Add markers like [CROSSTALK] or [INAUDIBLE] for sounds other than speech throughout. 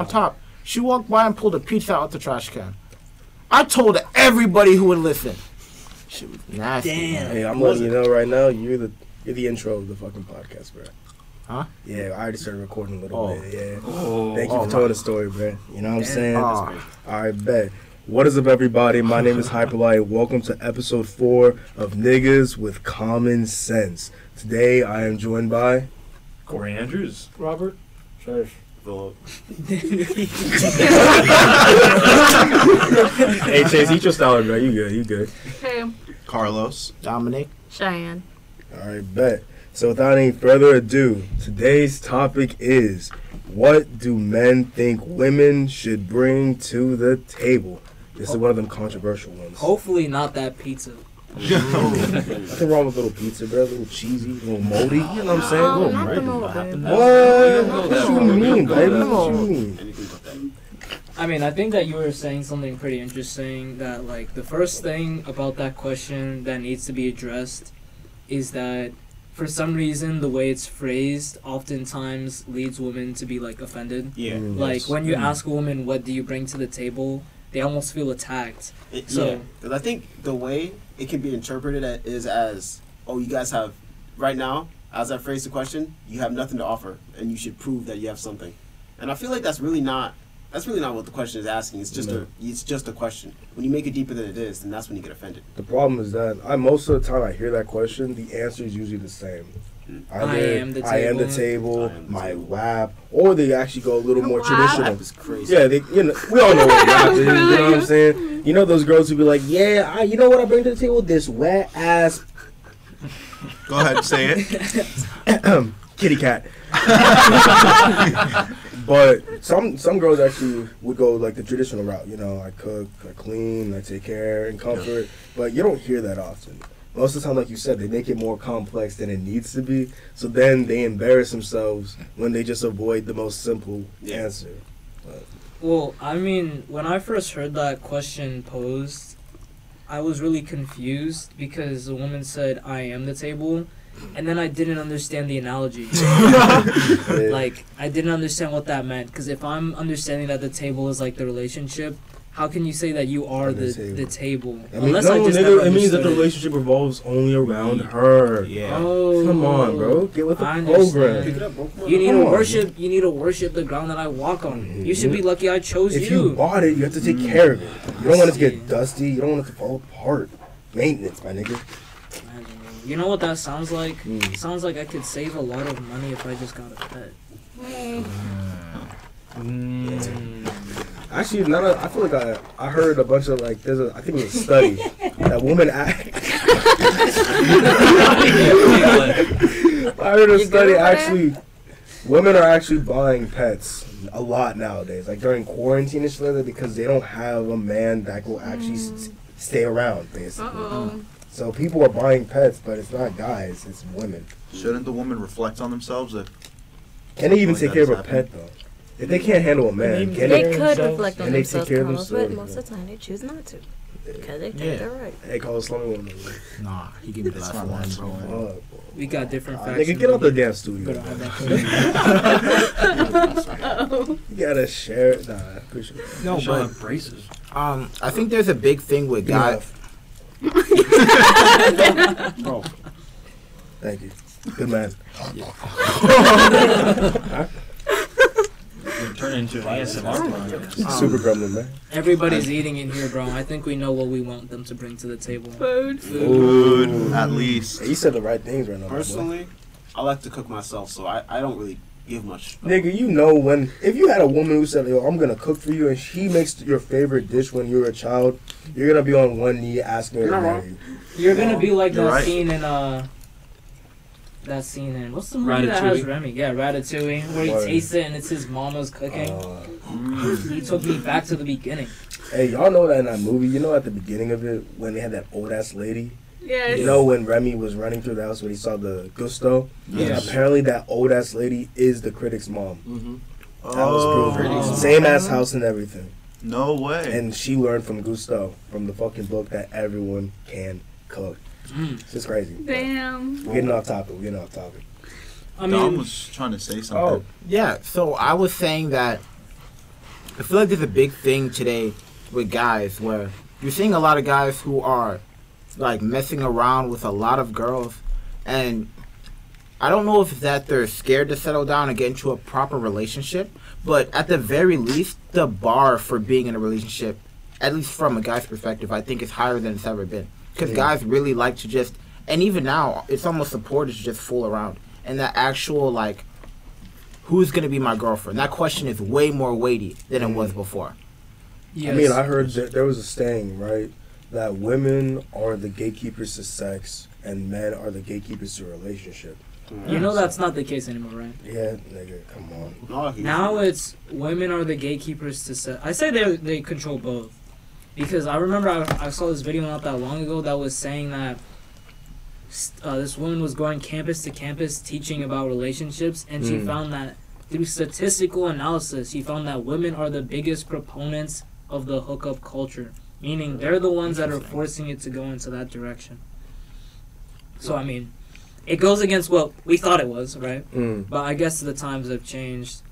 on top. She walked by and pulled a pizza out the trash can. I told everybody who would listen. She was nasty. Damn. Hey, I'm letting you know right now, you're the you're the intro of the fucking podcast, bro. Huh? Yeah, I already started recording a little Oh. bit. Yeah. Oh, Thank you Oh, for telling the story, bro. You know what I'm saying? Oh. All right, bet. What is up, everybody? My name is HyperLyte. Welcome to episode four of Niggas with Common Sense. Today, I am joined by. Corey Andrews. Robert? Philip. [LAUGHS] Hey, Chase, eat your salad, bro. You good? You good? Hey, Carlos. Dominic. Cheyenne. All right, bet. So, without any further ado, today's topic is what do men think women should bring to the table? This is one of them controversial ones. Hopefully not that pizza. Nothing wrong with little pizza, bro. A little cheesy, a little moldy. You know what I'm saying? Um, Little not the mold, babe. What? What you mean, baby? What you mean? Anything but that. I mean, I think that you were saying something pretty interesting. That like the first thing about that question that needs to be addressed is that for some reason the way it's phrased oftentimes leads women to be like offended. Yeah. Mm. Like when you Mm. ask a woman, "What do you bring to the table?" They almost feel attacked. It, So- yeah, because I think the way it can be interpreted is as, oh, you guys have, right now, as I phrase the question, you have nothing to offer, and you should prove that you have something. And I feel like that's really not, that's really not what the question is asking. It's just No. a, it's just a question. When you make it deeper than it is, then that's when you get offended. The problem is that I most of the time I hear that question, the answer is usually the same. I Either, am the I am the table. table, am the my table. WAP, or they actually go a little more WAP? traditional. That is crazy. Yeah, they, you know, we all know what WAP is. You know what I'm saying? You know those girls who be like, "Yeah, I, you know what I bring to the table? This wet ass Go ahead, say it. [COUGHS] kitty cat." [LAUGHS] but some some girls actually would go like the traditional route. You know, I cook, I clean, I take care and comfort. But you don't hear that often. Most of the time, like you said, they make it more complex than it needs to be. So then they embarrass themselves when they just avoid the most simple Yeah. answer. Well, I mean, when I first heard that question posed, I was really confused because the woman said, I am the table. And then I didn't understand the analogy. [LAUGHS] [LAUGHS] like, I didn't understand what that meant. Because if I'm understanding that the table is like the relationship, how can you say that you are The the, table. the table? I mean, Unless no, I just nigga, never it means that the relationship revolves only around her. Yeah. Oh, Come on, bro. Oh, get with the I program. Pick it up, bro. You need Come to on. worship. You need to worship the ground that I walk on. You mm-hmm. should be lucky I chose If you you. bought it, you have to take mm. care of it. You don't want it to get dusty. You don't want it to fall apart. Maintenance, my nigga. You know what that sounds like? Mm. Sounds like I could save a lot of money if I just got a pet. Mm. Mm. Actually, none of, I feel like I, I heard a bunch of like there's a I think it was a study that women act. [LAUGHS] I heard a You study actually women are actually buying pets a lot nowadays, like during quarantine and shit like that, because they don't have a man that will actually s- stay around, basically. Uh oh. So people are buying pets, but it's not guys, it's women. Shouldn't the woman reflect on themselves if Can they even Like take care of has a pet though? If they can't handle a man, can They they? could reflect on And they take themselves, care of Carlos, but most of the time they choose not to. Because they think Yeah. they're right. They call a slummy woman. Nah, he give me the It's last one, bro. bro. Uh, We got different uh, facts. nigga, and get out the opinions. damn studio. Better have man. that [LAUGHS] You gotta share it. Nah, I appreciate it. No, but have braces? um, I think there's a big thing with guys. [LAUGHS] Bro, Thank you. Good man. [LAUGHS] Turn into an ASMR podcast. Um, Super gremlin, man. Everybody's eating in here, bro. I think we know what we want them to bring to the table. Food. Food, at least. You said the right things right now. personally, I like to cook myself, so I, I don't really give much. Nigga, you know when if you had a woman who said, "Yo, I'm gonna cook for you," and she makes your favorite dish when you were a child, you're gonna be on one knee asking her to You're marry you. You're gonna be like You're that right. scene in uh. That scene in what's the movie that has Remy? Yeah, Ratatouille, where he tastes it and it's his mama's cooking. Uh, he took me back to the beginning. hey, y'all know that in that movie, you know at the beginning of it when they had that old ass lady. Yes. You know when Remy was running through the house when he saw the Gusteau. Yes. Apparently that old ass lady is the critic's mom. Mm-hmm. That was proven. Oh, Same ass house and everything. no way. And she learned from Gusteau from the fucking book that everyone can cook. Mm. It's just crazy. Damn. We're getting off topic. We're getting off topic. I Dom mean, was trying to say something. Oh, something. yeah. So I was saying that I feel like there's a big thing today with guys where you're seeing a lot of guys who are like messing around with a lot of girls, and I don't know if it's that they're scared to settle down and get into a proper relationship, but at the very least, the bar for being in a relationship, at least from a guy's perspective, I think is higher than it's ever been. Because Yeah. guys really like to just, and even now, it's almost supported to just fool around. And that actual, like, who's going to be my girlfriend? That question is way more weighty than it was mm. before. Yes. I mean, I heard that there was a saying, right? That women are the gatekeepers to sex and men are the gatekeepers to a relationship. you know that's not the case anymore, right? Yeah, nigga, come on. Now it's women are the gatekeepers to set. I say they they control both, because I remember I, I saw this video not that long ago that was saying that uh, this woman was going campus to campus teaching about relationships, and she Mm. found that through statistical analysis, she found that women are the biggest proponents of the hookup culture, meaning they're the ones that are forcing it to go into that direction. So I mean, it goes against what we thought it was, right? Mm. But I guess the times have changed.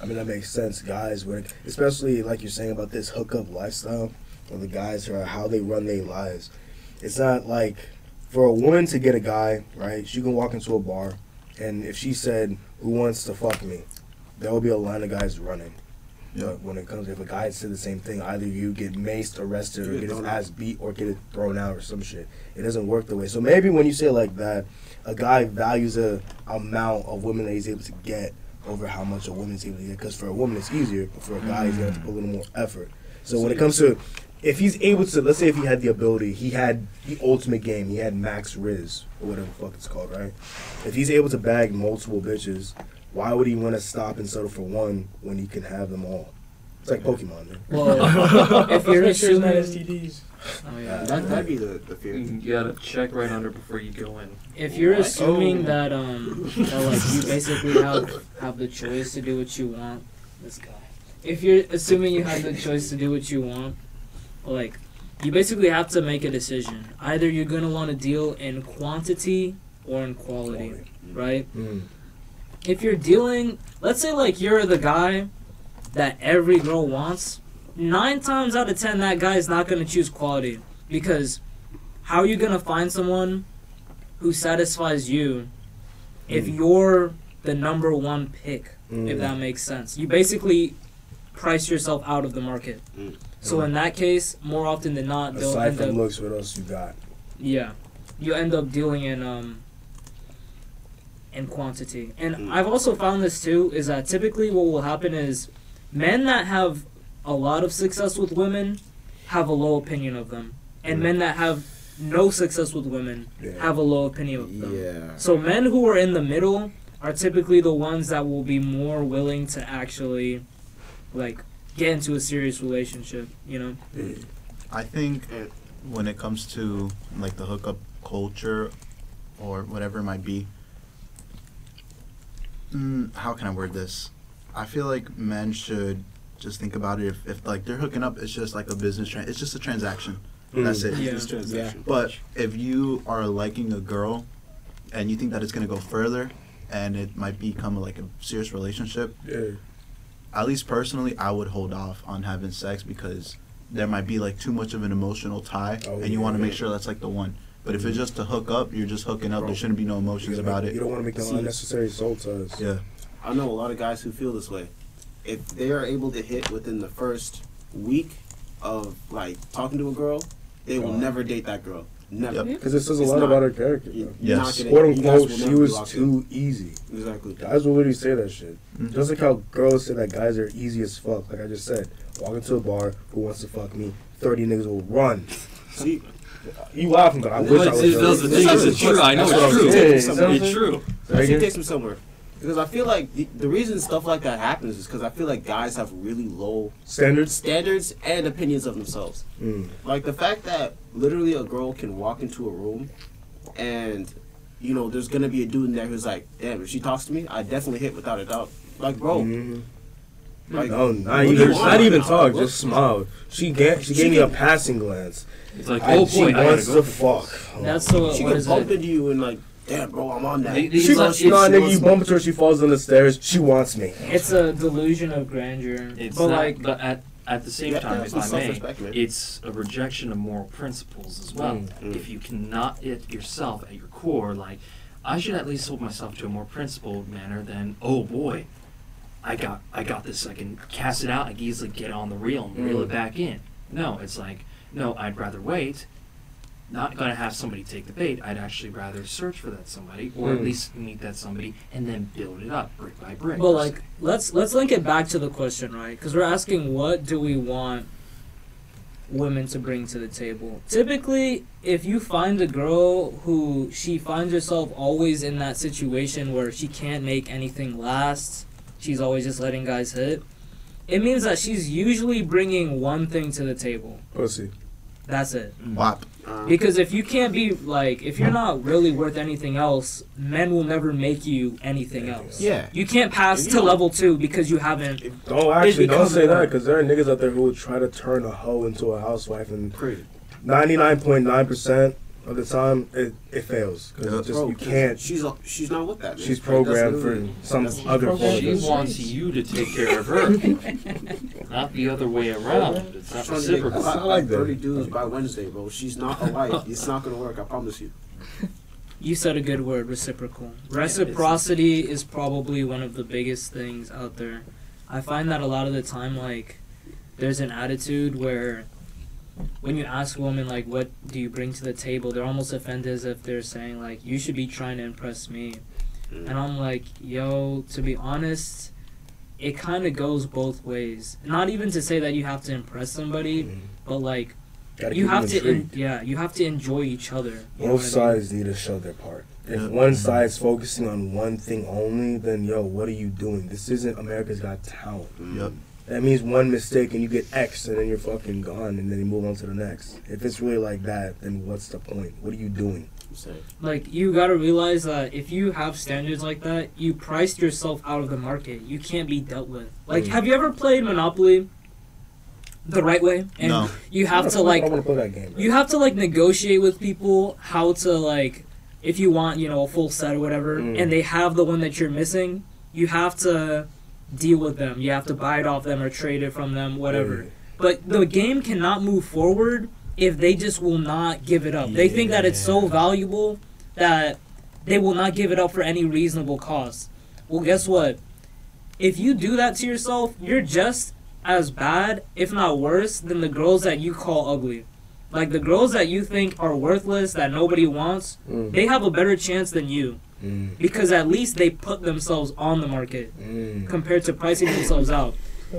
I mean, that makes sense, guys. When, especially like you're saying about this hookup lifestyle, or the guys are how they run their lives. It's not like for a woman to get a guy, right? She can walk into a bar, and if she said, "Who wants to fuck me?" there will be a line of guys running. Yeah. But when it comes, if a guy said the same thing, either you get maced, arrested, or get get his ass beat, or get it thrown out, or some shit. It doesn't work the way. So maybe when you say it like that, a guy values a amount of women that he's able to get over how much a woman's able to get. Because for a woman it's easier, but for a guy he's gonna have to mm. put a little more effort. So when it comes to, if he's able to, let's say if he had the ability, he had the ultimate game, he had max rizz or whatever the fuck it's called, right? If he's able to bag multiple bitches, why would he want to stop and settle for one when he can have them all? It's like Pokemon, man. Well, [LAUGHS] if you're Make sure it's assuming, STDs. Oh, yeah. that, that'd be the, the fear. You gotta check right under before you go in. if you're What? assuming Oh. that um that like you [LAUGHS] basically have have the choice to do what you want, this guy. If you're assuming you have the choice to do what you want, like you basically have to make a decision. Either you're gonna want to deal in quantity or in quality, right? Mm. if you're dealing, let's say like you're the guy that every girl wants, nine times out of ten that guy is not gonna choose quality because how are you gonna find someone who satisfies you if Mm. you're the number one pick? Mm. If that makes sense, you basically price yourself out of the market. Mm. So in that case, more often than not, they'll Aside end from up looks, what else you got? yeah, you end up dealing in um in quantity. And Mm. I've also found this too is that typically what will happen is men that have a lot of success with women have a low opinion of them, and Mm. men that have no success with women Yeah. have a low opinion of them. Yeah. So men who are in the middle are typically the ones that will be more willing to actually like get into a serious relationship, you know? I think Yeah. when it comes to like the hookup culture or whatever it might be, mm, how can I word this? I feel like men should just think about it. If, if like they're hooking up, it's just like a business. Tran- it's just a transaction. Mm. That's it. Yeah. This transaction. But if you are liking a girl and you think that it's gonna go further and it might become like a serious relationship, Yeah. at least personally, I would hold off on having sex because there might be like too much of an emotional tie, Oh, and you want to yeah. make sure that's like the one. But if it's mm-hmm. just to hook up, you're just hooking up. Bro, There shouldn't be no emotions about make- it. You don't want to make no unnecessary soul ties. Yeah, I know a lot of guys who feel this way. If they are able to hit within the first week of like talking to a girl, they will God. never date that girl. Never. Yep. Because it says a lot not- about her character. You- Yes. Quote unquote, she was locked in. too easy. Exactly. Guys will literally say that shit. Mhm. Just like how girls say that guys are easy as fuck. Like I just said, walk into a bar, who wants to fuck me? Thirty niggas will run. See, You laughing, but I wish I But was. it's, that's is it's true. I know That's it's true. It's, You know what I'm it's saying? true. Say let's take them somewhere. Because I feel like the, the reason stuff like that happens is because I feel like guys have really low Standards. standards and opinions of themselves. Mm. Like the fact that literally a girl can walk into a room and you know there's gonna be a dude in there who's like, damn, if she talks to me, I definitely hit without a doubt. Like, bro, Mhm. like No, not even. want? Not even talk. Look, Just smile. She gave. She She gave me a passing glance. It's like, oh she boy, I gotta wants to fuck. That's so She what can is bump into you and like damn, bro, I'm on that. They- these She, are- no, it's- nigga, you bump into her, she falls down the stairs. She wants me. It's a delusion of grandeur. It's but not, like, but at at the same have time, have if I may, it's a rejection of moral principles as well. Mm. Mm. If you cannot it yourself at your core, like I should at least hold myself to a more principled manner than oh boy, I got I got this. I can cast it out. I can easily get on the reel and reel Mm. it back in. No, it's like no. I'd rather wait. Not gonna have somebody take the bait. I'd actually rather search for that somebody, or at Mm. least meet that somebody, and then build it up brick by brick. Well, like, let's let's link it back to the question, right? Because we're asking, what do we want women to bring to the table? Typically, if you find a girl who she finds herself always in that situation where she can't make anything last, she's always just letting guys hit. It means that she's usually bringing one thing to the table. Pussy. That's it. WAP. Uh, because if you can't be like, if you're not really worth anything else, men will never make you anything else. Yeah. You can't pass you to level two because you haven't. Don't actually don't say that because there are niggas out there who will try to turn a hoe into a housewife and. 99.9% of the time it, it fails because Yep. just Bro, you can't. She's a- she's not with that. Man. She's programmed for some that's- other programmed. She wants you to take care of her, [LAUGHS] not the other way around. It's not trying to get reciprocal. I like thirty dudes by Wednesday, bro. She's not a wife. [LAUGHS] It's not gonna work. I promise you. You said a good word, reciprocal. Reciprocity is probably one of the biggest things out there. I find that a lot of the time, like, there's an attitude where when you ask a woman like, what do you bring to the table, they're almost offended as if they're saying, like, you should be trying to impress me. And I'm like, yo, to be honest, it kind of goes both ways. Not even to say that you have to impress somebody, Mhm. but like Gotta you have to, in, intrigued. yeah, you have to enjoy each other. Both what I mean? sides need to show their part. If Yeah. one side's focusing on one thing only, then yo, what are you doing? This isn't America's Got Talent. Yep. That means one mistake and you get X and then you're fucking gone and then you move on to the next. If it's really like that, then what's the point? What are you doing? Like you gotta realize that if you have standards like that, you priced yourself out of the market. You can't be dealt with. Like, Mm. have you ever played Monopoly the right way? And No. you have to like want play that game. you have to like negotiate with people how to like if you want you know a full set or whatever Mm. and they have the one that you're missing you have to deal with them. You have to buy it off them or trade it from them whatever. But the game cannot move forward if they just will not give it up. They think that it's so valuable that they will not give it up for any reasonable cost. Well guess what? If you do that to yourself you're just as bad if not worse than the girls that you call ugly. Like the girls that you think are worthless that nobody wants Mm. they have a better chance than you Mm. because at least they put themselves on the market Mm. compared to pricing themselves out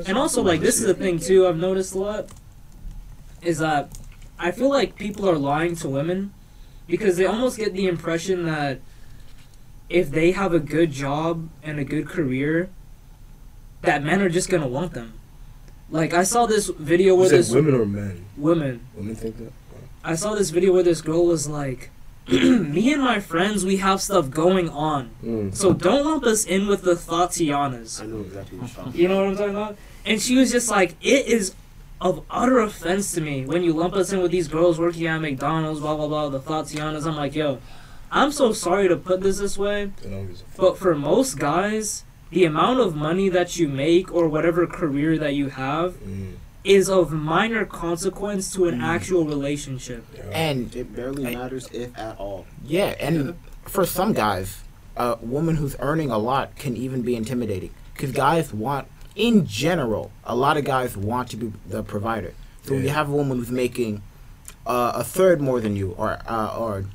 and also like this is a thing too i've noticed a lot is that i feel like people are lying to women because they almost get the impression that if they have a good job and a good career that men are just gonna want them like i saw this video where this women or men? women Women think that. I saw this video where this girl was like, [CLEARS THROAT] "Me and my friends, we have stuff going on, Mm. so don't lump us in with the Thotianas." I know exactly what you're talking You know what I'm talking about? And she was just like, "It is of utter offense to me when you lump us in with these girls working at McDonald's, blah blah blah, the Thotianas." I'm like, "Yo, I'm so sorry to put this this way, They don't give a fuck. but for most guys." The amount of money that you make or whatever career that you have Mm. Is of minor consequence to an Mm. actual relationship. Yeah. And It barely I- matters if at all. yeah, and for some guys, a woman who's earning a lot can even be intimidating because guys want, in general, a lot of guys want to be the provider. So when you have a woman who's making uh, a third more than you, or uh, or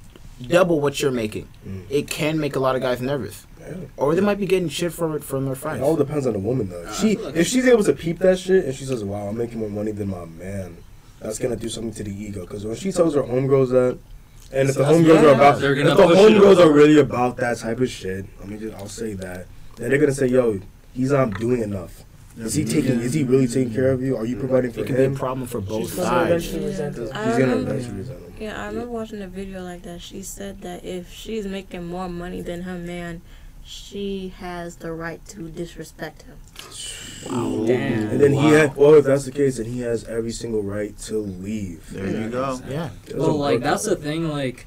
double what you're making. Mm. It can make a lot of guys nervous, Yeah. or they might be getting shit from it from their friends. It all depends on the woman though. I She if she's able to peep that shit and she says, "Wow, I'm making more money than my man," that's gonna do something to the ego. Because when she tells her homegirls that, and if the homegirls yeah. are about, if the homegirls are really about that type of shit, I mean, just, I'll say that. Then they're gonna say, "Yo, he's not doing enough. Is he taking? Is he really taking care of you? Are you providing for it can be a him?" problem for both sides. eventually resent us. I He's gonna remember- eventually resent him. Yeah, I remember watching a video like that. She said that if she's making more money than her man, she has the right to disrespect him. Damn. And then he had, well, if that's the case, then he has every single right to leave. There you go. Yeah, It Well, like that's the thing. Like,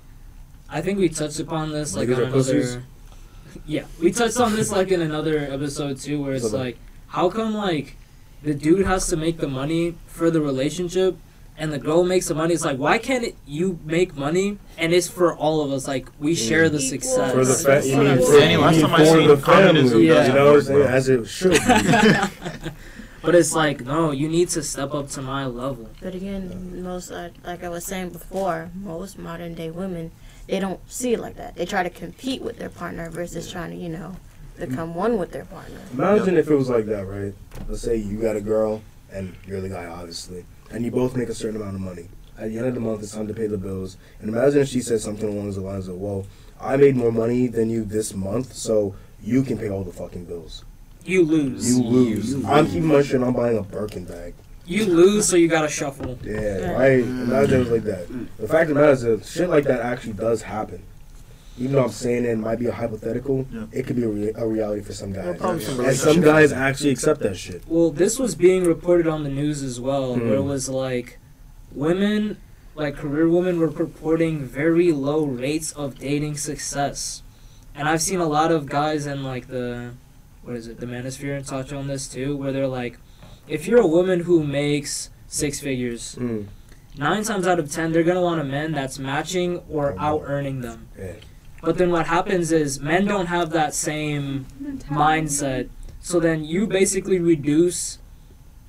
I think we touched upon this like Niggas on another. pussies? Yeah, we touched on this like in another episode too, where it's So like, how come like the dude has to make the money for the relationship, and the girl makes the money? It's like, why can't it, you make money and it's for all of us? Like we share the success. For the fa- you mean Danny, for, last time I for the family, doesn't you know what I'm work. As it should. be. [LAUGHS] but it's like, no, you need to step up to my level. But again, most uh, like I was saying before, most modern day women they don't see it like that. They try to compete with their partner versus trying to you know become one with their partner. Imagine if it was like that, right? Let's say you got a girl and you're the guy, obviously, and you both make a certain amount of money. At the end of the month, it's time to pay the bills. And imagine if she said something along the lines of, "Well, I made more money than you this month, so you can pay all the fucking bills. You lose. You lose. You I'm lose. keeping my shit. I'm buying a Birkin bag. You lose, so you gotta shuffle. Yeah, Yeah. right. Imagine it was like that. The fact of the matter is that shit like that actually does happen. Even though I'm saying it might be a hypothetical, Yeah. it could be a, rea- a reality for some guys. probably some and some guys actually accept that shit. Well, this was being reported on the news as well, Hmm. where it was like women, like career women, were reporting very low rates of dating success. And I've seen a lot of guys in like the, what is it, the manosphere and touch on this too, where they're like, if you're a woman who makes six figures, Mm. nine times out of ten, they're gonna want a man that's matching or out earning them. Yeah. But then what happens is men don't have that same mindset. So then you basically reduce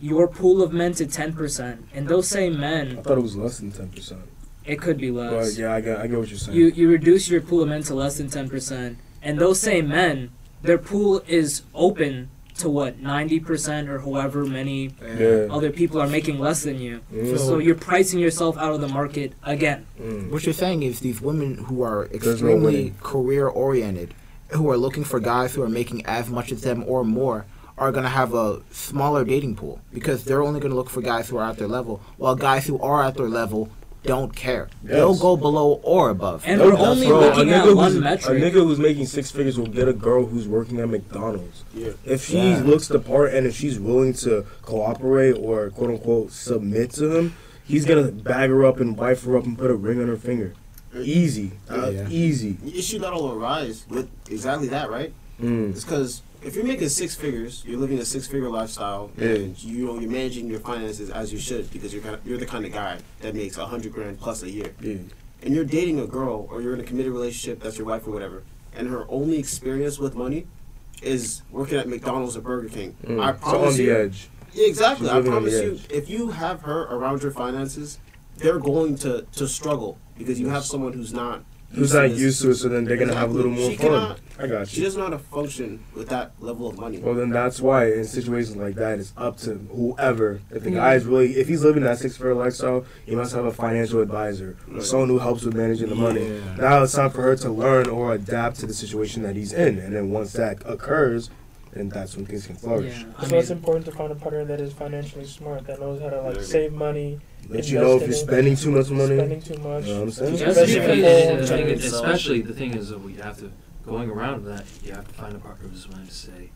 your pool of men to 10%. And those same men. I thought it was less than ten percent. it could be But less. yeah, I get, I get what you're saying. You, you reduce your pool of men to less than 10%. And those same men, their pool is open to what, 90% or however many yeah. other people are making less than you. Mm. So you're pricing yourself out of the market again. Mm. What you're saying is these women who are There's no extremely career oriented, who are looking for guys who are making as much as them or more, are going to have a smaller dating pool because they're only going to look for guys who are at their level, while guys who are at their level don't care. They'll go below or above. And No, we're only bro, looking a at nigga one who's, metric. A nigga who's making six figures will get a girl who's working at McDonald's. Yeah. If she Yeah. looks the part and if she's willing to cooperate or quote unquote submit to him, he's gonna bag her up and wife her up and put a ring on her finger. Easy, uh, Yeah. easy. The issue that'll arise with exactly that, right? Mm. It's because if you're making six figures, you're living a six-figure lifestyle, Yeah. and you know you're managing your finances as you should because you're kind of, you're the kind of guy that makes a hundred grand plus a year, Yeah. and you're dating a girl or you're in a committed relationship that's your wife or whatever, and her only experience with money is working at McDonald's or Burger King. Mm. I So promise on the you, edge. Yeah, exactly. I living on the promise you, if you have her around your finances, they're going to, to struggle because you have someone who's not Who's not used to it, so then they're gonna have a little more She fun. cannot- I got She doesn't know how to function with that level of money. Well, then that's why in situations like that, it's up to whoever. If the mm-hmm. Yeah. guy is really, if he's living that six figure lifestyle, he must have a financial advisor, or Right. someone who helps with managing the money. Now it's time for her to learn or adapt to the situation that he's in, and then once that occurs, then that's when things can flourish. Yeah, I So it's important to find a partner that is financially smart, that knows how to like save money, Let you know if you're Invest in spending too much money. spending too much. You know what I'm saying? Just Especially because- for Especially, the- the thing, especially the thing is that we have to going around that you have to find a partner who's willing to say,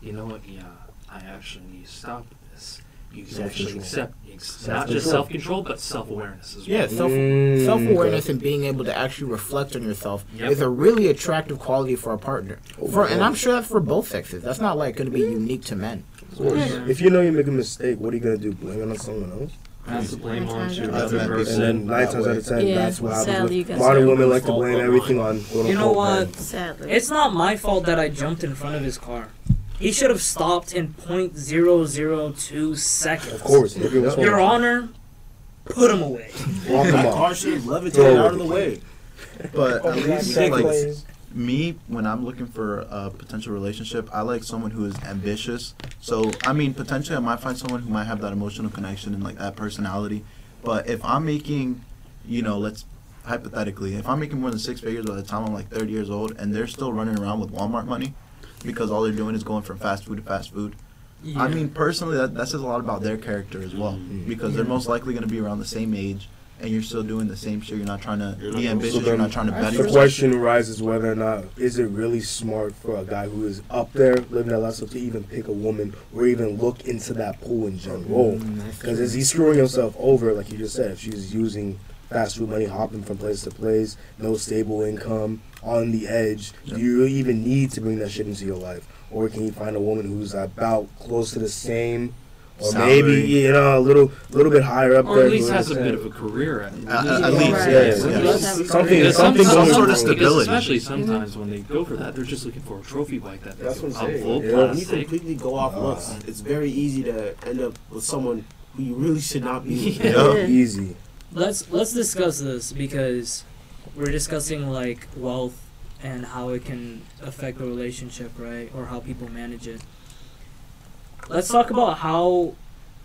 you know what, yeah, I actually need to stop this. You can actually Self-control. accept ex- not just Self-control. but self awareness as well. Yeah, self Mm, self awareness and being able to actually reflect on yourself Yep. is a really attractive quality for a partner. Oh, For and. I'm sure that's for both sexes. That's not like going to be unique to men. Of course. If you know you make a mistake, what are you gonna do? Blame it on someone else? Pass the blame on to Sometimes person. And then nine times out of ten, Yeah, that's what happens. sadly, you With can modern women like to blame everything on. You know what? Sadly. It's not my fault that I jumped in front of his car. He should have stopped in .002 seconds. Of course, Your? Honor, put him away. Walk him off. car should have levitated out of the way. But at least like like ways. Me when I'm looking for a potential relationship, I like someone who is ambitious. So I mean, potentially I might find someone who might have that emotional connection and like that personality. But if I'm making, you know, let's hypothetically, if I'm making more than six figures by the time I'm like 30 years old, and they're still running around with Walmart money, because all they're doing is going from fast food to fast food. I mean, personally, that, that says a lot about their character as well, Mm. because they're most likely going to be around the same age, and you're still doing the same shit. You're not trying to You're be not- ambitious. So you're not trying to better The yourself. question arises whether or not is it really smart for a guy who is up there living that lifestyle to even pick a woman or even look into that pool in general? Mm, Because true. is he screwing himself over, like you just said, if she's using fast food money, hopping from place to place, no stable income, on the edge. Do you really even need to bring that shit into your life, or can you find a woman who's about close to the same, or Salary. maybe you know a little little bit higher up Or there? at least has a bit of a career at. Uh, uh, at least, yes, Yeah, yes. Something, something some, some sort of stability. especially sometimes when they go for that, they're just looking for a trophy bike that they That's can what I'm saying, yeah. When you completely go off looks, it's very easy to end up with someone who you really should not be. with. [LAUGHS] Yeah. Yeah. Easy. let's let's discuss this because we're discussing like wealth and how it can affect the relationship, right? Or how people manage it. Let's talk about how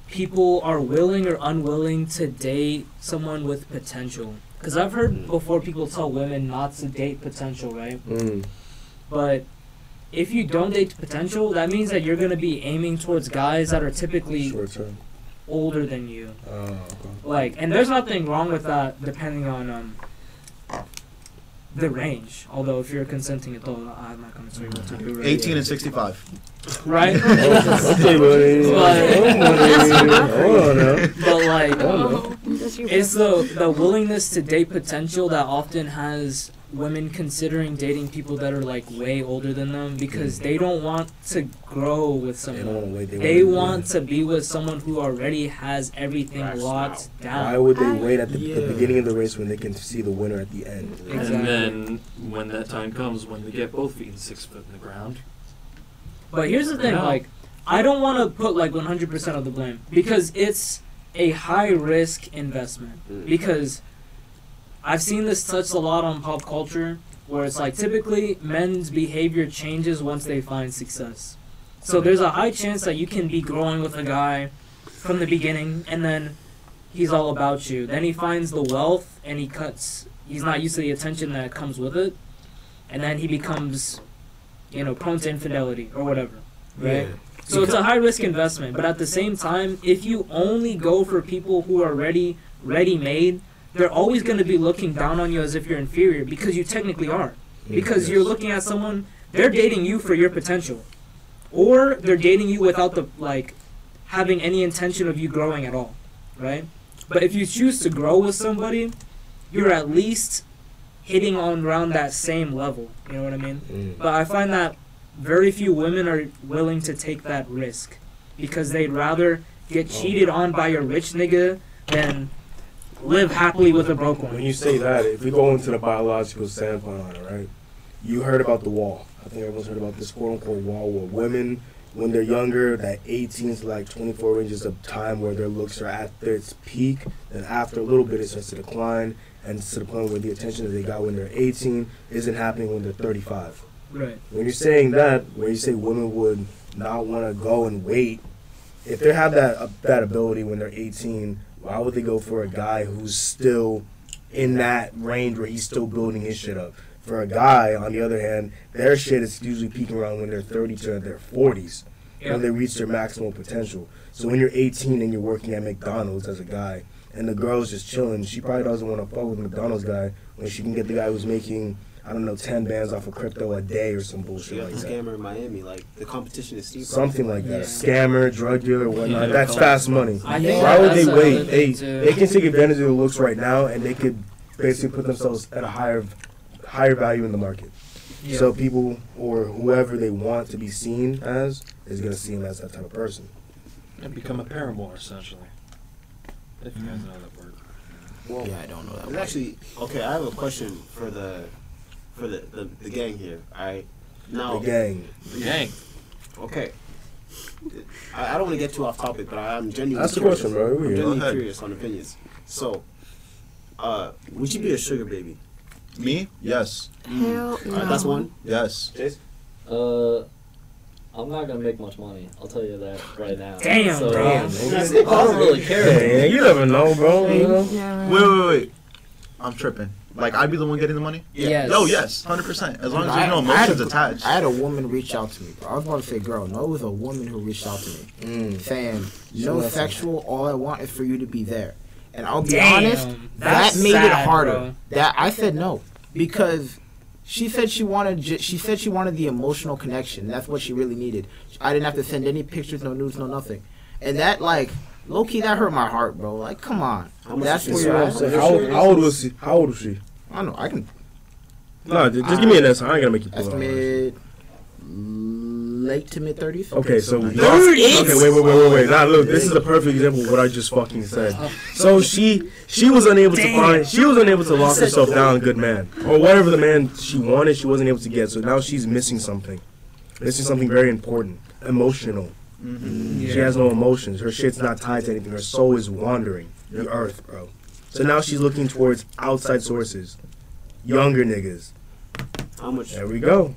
people are willing or unwilling to date someone with potential. Because I've heard before people tell women not to date potential, right? Mm. But if you don't date potential, that means that you're going to be aiming towards guys that are typically Short term. older than you. Oh, okay. Like, and there's nothing wrong with that, depending on um the range. Although, if you're a consenting adult, I'm not gonna tell you what to do. Right? 18 and 65. right? [LAUGHS] okay, buddy. [LAUGHS] But- Hold but like, Oh, That's it's the the willingness to date potential that often has women considering dating people that are like way older than them because they don't want to grow with someone. wanna wait. They wanna- want to be with someone who already has everything Maxed locked Why down. Why would they I- wait at the, the beginning of the race when they can see the winner at the end? Exactly. And then when that time comes, when they get both feet and six foot in the ground, But here's the thing, Yeah. like, I don't want to put like 100% of the blame because it's a high risk investment. Mm. Because I've seen this touched a lot on pop culture where it's like typically men's behavior changes once they find success. So there's a high chance that you can be growing with a guy from the beginning and then he's all about you. Then he finds the wealth and he cuts, he's not used to the attention that comes with it. And then he becomes, you know, prone to infidelity or whatever. Right? So it's a high risk investment, but at the same time, if you only go for people who are ready, ready made, they're always going to be looking down on you as if you're inferior because you technically are. Because you're looking at someone, they're dating you for your potential, or they're dating you without the like having any intention of you growing at all, right? But if you choose to grow with somebody, you're at least hitting on around that same level. You know what I mean? Mm. But I find that very few women are willing to take that risk because they'd rather get cheated on by a rich nigga than live happily with a broke When you say that, if we go into the biological standpoint on it, right? You heard about the wall. I think everyone's heard about this quote unquote wall where women, when they're younger, that 18 to like 24 ranges of time where their looks are at its peak, then after a little bit it starts to decline, and to the point where the attention that they got when they're 18 isn't happening when they're 35. Right. When you're saying that, where you say women would not want to go and wait, if they have that uh, that ability when they're 18, why would they go for a guy who's still in that range where he's still building his shit up? For a guy, on the other hand, their shit is usually peaking around when they're 30 to their 40s, when they reach their maximum potential. So when you're 18 and you're working at McDonald's as a guy, and the girl's just chilling, she probably doesn't want to fuck with the McDonald's guy when she can get the guy who's making I don't know, ten bands off of crypto a day or some She bullshit got like the that. scammer in Miami. Like the competition is steep. Something like that. Yeah. Scammer, drug dealer, whatnot. Yeah, That's call- fast money. I think Why would they wait? They too. they can take advantage of the looks right now, and they could basically put themselves at a higher higher value in the market. Yeah. So people or whoever they want to be seen as is gonna see them as that type of person. and become a paramour essentially. If you guys know that word. Well, Yeah, I don't know that. It's one. actually okay. I have a question for the for the the, the gang here. All right. Now, The gang. the Gang. Okay. I, I don't want to get too off topic, but I'm genuinely Ask the curious. question, bro. I'm genuinely Go ahead. curious on opinions. So, uh, would you be a sugar baby? Me? Yes. Hell no. All right, that's one. Yes. Uh, I'm not gonna make much money. I'll tell you that right now. Damn, so, damn. um, I don't really care. Hey, you never know, bro. You know? Yeah, Wait, wait, wait. I'm tripping. Like, I'd be the one getting the money? Yes. Oh yes. 100%. As long as I- there's no emotions a- attached. I had a woman reach out to me. Bro. I was about to say girl. No, it was a woman who reached out to me Mm. saying, "No wants sexual. All I want is for you to be there." And I'll be Damn, honest, that made it harder. bro. That I said no because she said she wanted. She said she wanted the emotional connection. That's what she really needed. I didn't have to send any pictures, no news, no nothing. And that like low key that hurt my heart, bro. Like, come on. How much That's is where you're So at. how, old- how old was she? How old was she? I don't know. I can No, just, just give me an answer. I ain't gonna make you pull estimate late to mid thirties. Okay, so That's okay, wait, wait, wait, wait, wait. Now look, this is a perfect example of what I just fucking said. So she she was unable to find she was unable to lock herself down a good man or whatever the man she wanted she wasn't able to get. So now she's missing something, missing something very important, emotional. Mm-hmm. She has no emotions. Her shit's not tied to anything. Her soul is wandering the earth, bro. So now she's looking towards outside sources, younger niggas. How much? There we go.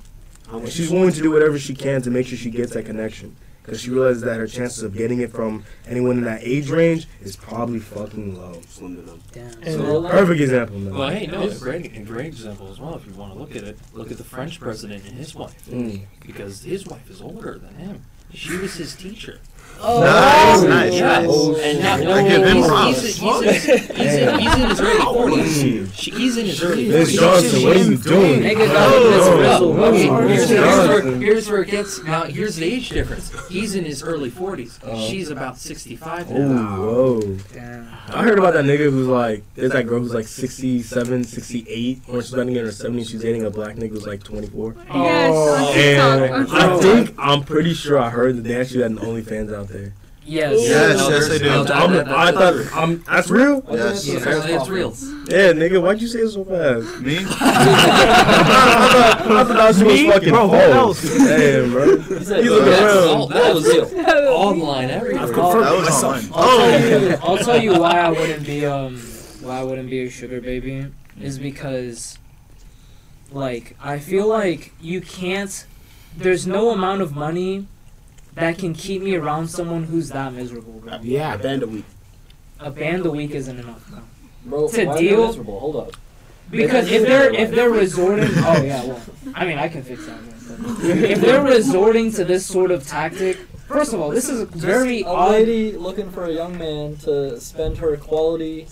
How And much? she's willing to do whatever she can to make sure she gets that connection. Because she realizes that her chances of getting it from anyone in that age range is probably fucking low. Slim to them. Damn. And So, Perfect example, man. Well, hey, no, a great, a great example as well. If you want to look at it, look at the French president and his wife, Mm. because his wife is older than him. She was his teacher. Oh, Nice, nice, Yes. nice. And now, no, I give him props. he's, he's, he's, he's, in, he's in his early forties. She, he's in his early Miss forties. Johnson, what are you doing? Nigga Oh, this oh, rizzle. oh, Okay, oh, here's, here's, where, here's where it gets. Now, here's the age difference. He's in his early 40s. Uh-huh. She's about 65 Oh, now. whoa. Damn. I heard about that nigga who's like, there's that girl who's like 67, 68, or she's about to in her 70s. She's dating a black nigga who's like 24. Yes, on oh. And I think, I'm pretty sure I heard that they actually had an OnlyFans out there. Yes. Yes, No, yes, they do. no, that- I'm, that- I that's thought, true. I'm, that's real? Yes. Yeah, it's real. Yeah, nigga, why'd you say it so fast? [LAUGHS] Me? I [LAUGHS] thought that shit was Me? fucking Bro, who false. else? Damn, bro. He said, You look around. all- That was real. Online [LAUGHS] everywhere. That was online. I'll tell you, I'll tell you why I wouldn't be um why I wouldn't be a sugar baby is because like I feel like you can't there's no amount of money that can keep me around someone who's that miserable, bro. A Yeah. band a week. A band a week isn't enough, bro. Bro, To why deal- you miserable? Hold up. Because if they're if they're resorting oh yeah, well [LAUGHS] I mean I can fix that. but If they're resorting to this sort of tactic, first of all, this is very a odd lady looking for a young man to spend her quality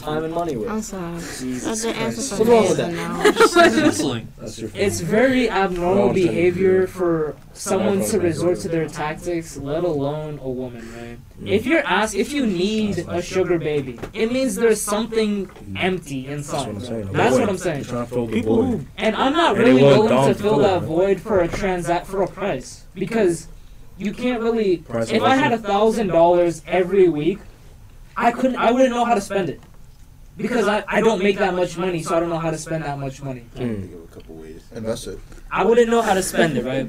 time and money with. I'm sorry. Uh, Jesus That's the answer Christ. for What's [LAUGHS] wrong with that? now. Whistling. That's your It's very abnormal Wrong thing to behavior for someone to resort to their tactics, let alone a woman, right? Mm. If you're asked, if you need a sugar baby, it means there's something empty That's what inside. I'm saying. That's what I'm saying. Trying to fill the People void. And I'm not really want willing to to fill fill that void for a transact for a price because you can't really. Price If I had a thousand dollars every week, I couldn't. I wouldn't know how to spend it because I, I don't make that much money, so I don't know how to spend that much money. I can a couple ways. Invest it. I wouldn't know how to spend it, right?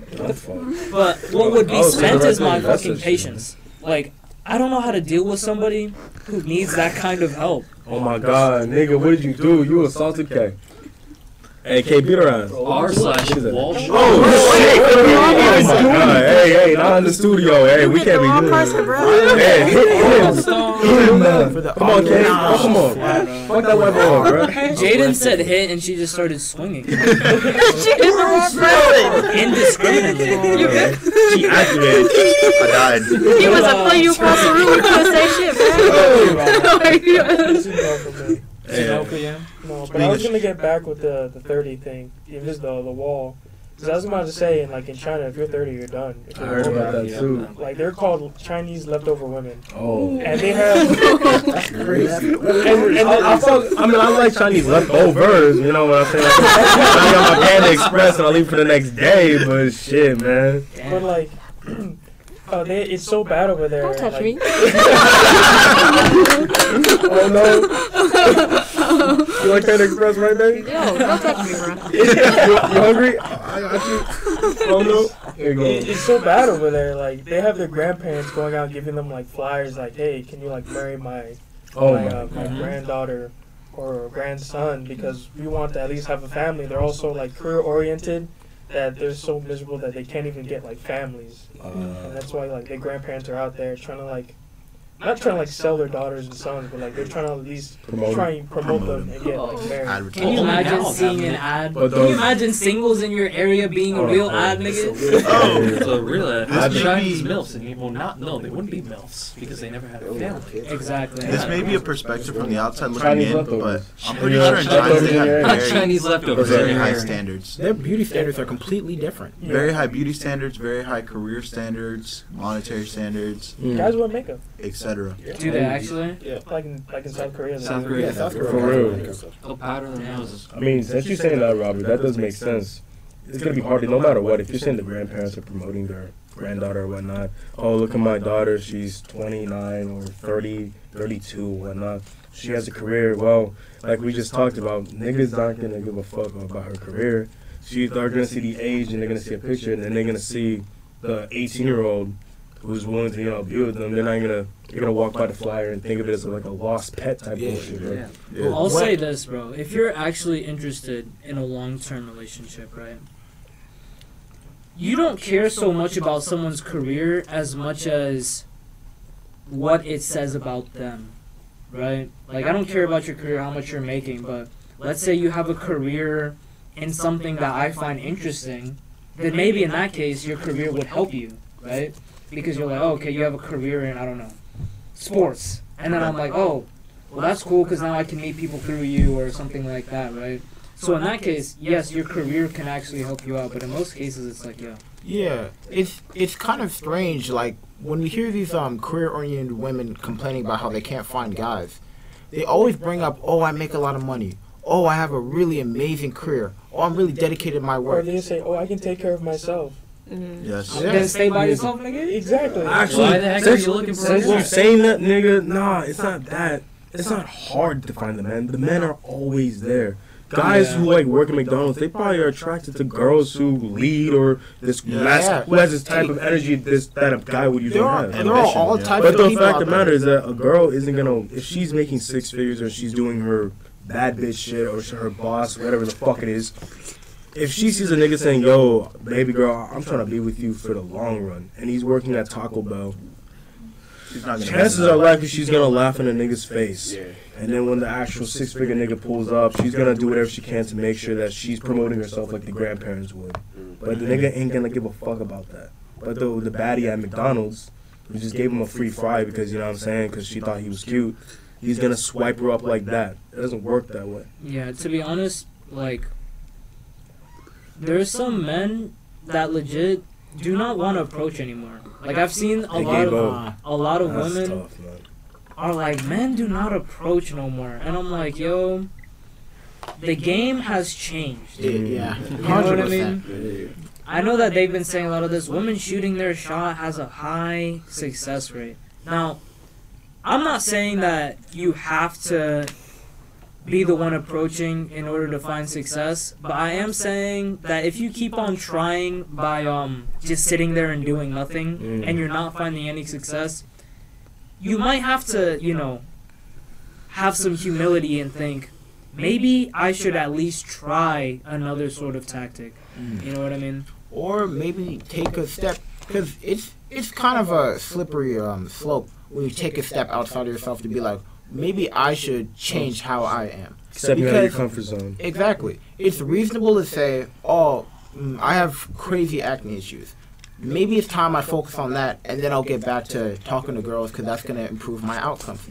But what would be Oh, spent the is my right thing, that's fucking patience. Like, I don't know how to deal with somebody who needs that kind of help. Oh my god, nigga, what did you do? You assaulted K. Hey, K, beat her ass. R slash What is it? Walsh. Oh, oh shit! Oh my god! Hey, hey, not in the studio. Hey, we can't be doing this. Hey, hit him. Hit him now. Come on, K. Oh, come on. Fuck that white boy, bro. Jaden said hit and she just started swinging. [LAUGHS] Indiscriminately. [LAUGHS] She activated. I died. He was like, play you across the room. You couldn't say shit, man. This is no for me. Hey, No, but I was gonna get back with the the thirty thing. If it's the the wall, because I was about to say, in like in China, if you're thirty, you're done. If I you're heard about that that. too. Like they're called Chinese leftover women, Oh. and they have. [LAUGHS] Crazy. And, and I, I, fuck, I mean, I like Chinese leftovers, you know what I'm saying? I got my Panda Express and I leave for the next day, but shit, man. But like, [CLEARS THROAT] uh, they, it's so bad over there. Don't touch like, me. [LAUGHS] Oh no. [LAUGHS] You like Panda Express, right, baby? Yo, don't touch me, bro. you, [LAUGHS] you hungry? I got you. Oh no. Here you go. it's so bad over there. Like they have their grandparents going out giving them like flyers, like, "Hey, can you like marry my Oh my, my. uh, my granddaughter or grandson because we want to at least have a family. They're also like career oriented that they're so miserable that they can't even get like families, and Uh, that's why like their grandparents are out there trying to like not trying to like sell their daughters and sons, but like they're trying to at least promote. try and promote Promote them and get like married. Can you imagine seeing having an it. ad? But Can you imagine singles in your area being a Hold on, real hold [LAUGHS] on. ad, nigga? Oh. So really, This may Chinese be- milfs, and well, not no, they wouldn't be milfs because they never had a family. Exactly. This may be a perspective from the outside looking Chinese in, but. I'm pretty Yeah, sure in China leftovers they in your have area. very, Chinese leftovers. very high standards. Their beauty standards are completely different. Yeah. Very high beauty standards, very high career standards, monetary standards, Mm. Guys wear makeup. etc. etc. Do they actually? Yeah. Like in like in South Korea. South. Korea. Yeah, South Korea. For real. They'll powder their noses. I mean, since you're saying that, Robert, that does make sense. It's gonna be hard, no matter what. If you're saying the grandparents are promoting their granddaughter or whatnot, oh look at my daughter, she's 29 or 30, 32, whatnot. She has a career. Well, like we just talked about, niggas not gonna give a fuck about her career. She's they're gonna see the age and they're gonna see a picture and then they're gonna see the 18 year old who's willing to you know be with them. They're not gonna they're gonna walk by the flyer and think of it as like a lost pet type Yeah, bullshit. Right? Yeah. Yeah. I'll What- say this, bro. If you're actually interested in a long term relationship, right? You don't care so much about someone's career as much as what it says about them, right? Like, I don't care about your career, how much you're making, but let's say you have a career in something that I find interesting, then maybe in that case, your career would help you, right? Because you're like, oh, okay, you have a career in, I don't know, sports. And then I'm like, oh, well, that's cool because now I can meet people through you or something like that, right? So in that case, yes, your career can actually help you out, but in most cases, it's like, yeah, Yeah, it's it's kind of strange. Like when we hear these um career-oriented women complaining about how they can't find guys, they always bring up, "Oh, I make a lot of money. Oh, I have a really amazing career. Oh, I'm really dedicated to my work. Or work." they say, "Oh, I can take care of myself." Mm. Yes. Yeah. then stay by yourself, nigga. Exactly. Actually, Why the heck are since, you looking for since you're saying that, nigga, nah, it's not that. It's not hard to find the men. The men are always there. Guys Yeah. who like work at McDonald's, they probably are attracted to girls who lead or this Yeah. mas- Yeah. who has this type of energy this that a guy would usually There are, have. and there are all yeah. types But of the fact of the matter is that a girl isn't gonna if she's making six figures or she's doing her bad bitch shit or her boss, whatever the fuck it is. If she sees a nigga saying, "Yo, baby girl, I'm trying to be with you for the long run," and he's working at Taco Bell, She's not gonna chances are likely she's gonna laugh in a nigga's face. Yeah. And then when the actual six figure nigga pulls up, she's gonna do whatever she can to make sure that she's promoting herself like the grandparents would. But the nigga ain't gonna give a fuck about that. But the the baddie at McDonald's, who just gave him a free fry because you know what I'm saying, because she thought he was cute, he's gonna swipe her up like that. It doesn't work that way. Yeah, to be honest, like there's some men that legit do not want to approach anymore. Like I've seen a They lot gave of up. Uh, a lot of That's women tough, man. are like, men do not approach no more, and I'm like, yo, the game has changed. Yeah, mm. yeah. You know what I 100%. mean? I know that they've been saying a lot of this. Women shooting their shot has a high success rate. Now, I'm not saying that you have to be the one approaching in order to find success, but I am saying that if you keep on trying by um just sitting there and doing nothing Mm. and you're not finding any success, you might have to, you know, have some humility and think maybe I should at least try another sort of tactic. Mm. You know what I mean? or maybe take a step because it's it's kind of a slippery um, slope when you take a step outside of yourself to be like maybe I should change how I am. Stepping out of your comfort zone. Exactly. It's reasonable to say, oh, mm, I have crazy acne issues. Maybe it's time I focus on that, and then I'll get back to talking to girls because that's going to improve my outcomes.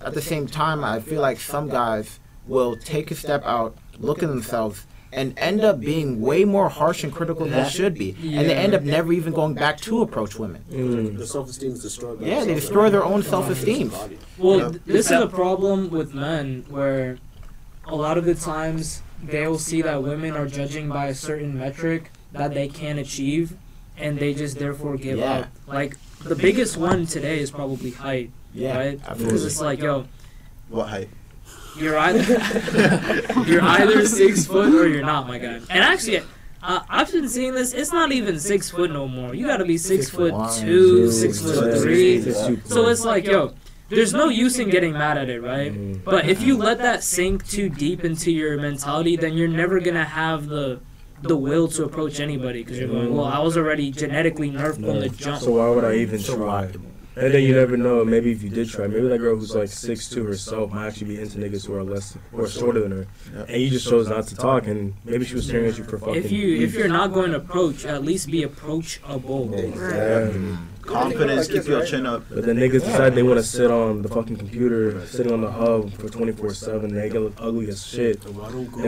At the same time, I feel like some guys will take a step out, look at themselves, and end up being way more harsh and critical than they should be. And they end up never even going back to approach women. Mm. Their self esteem is destroyed. by Yeah, they destroy their own self-esteem. Well, th- this is a problem with men where a lot of the times they'll see that women are judging by a certain metric that they can't achieve and they just therefore give Yeah. up. Like the biggest one today is probably height, Yeah, right? Because absolutely. it's like, yo, What height? You're either [LAUGHS] you're either six foot or you're not, my guy. And actually, uh, I've been seeing this. It's not even six foot no more. You got to be six, Six foot one, two, six foot three. So it's like, yo, there's no use in getting mad at it, right? Mm. But if you let that sink too deep into your mentality, then you're never gonna have the the will to approach anybody because you're going, well, I was already genetically nerfed on the jump. So why would I even try? Why? And then you never know. Maybe if you did try, maybe that girl who's like six two herself might actually be into niggas who are less or shorter than her, Yeah. and you just chose not to talk. And maybe she was staring at you for fucking. If you if you're not going to approach, at least be approachable. Yeah. Confidence, keep your chin up. But then niggas decide they want to sit on the fucking computer, sitting on the hub for 24 7. They get look ugly as shit. And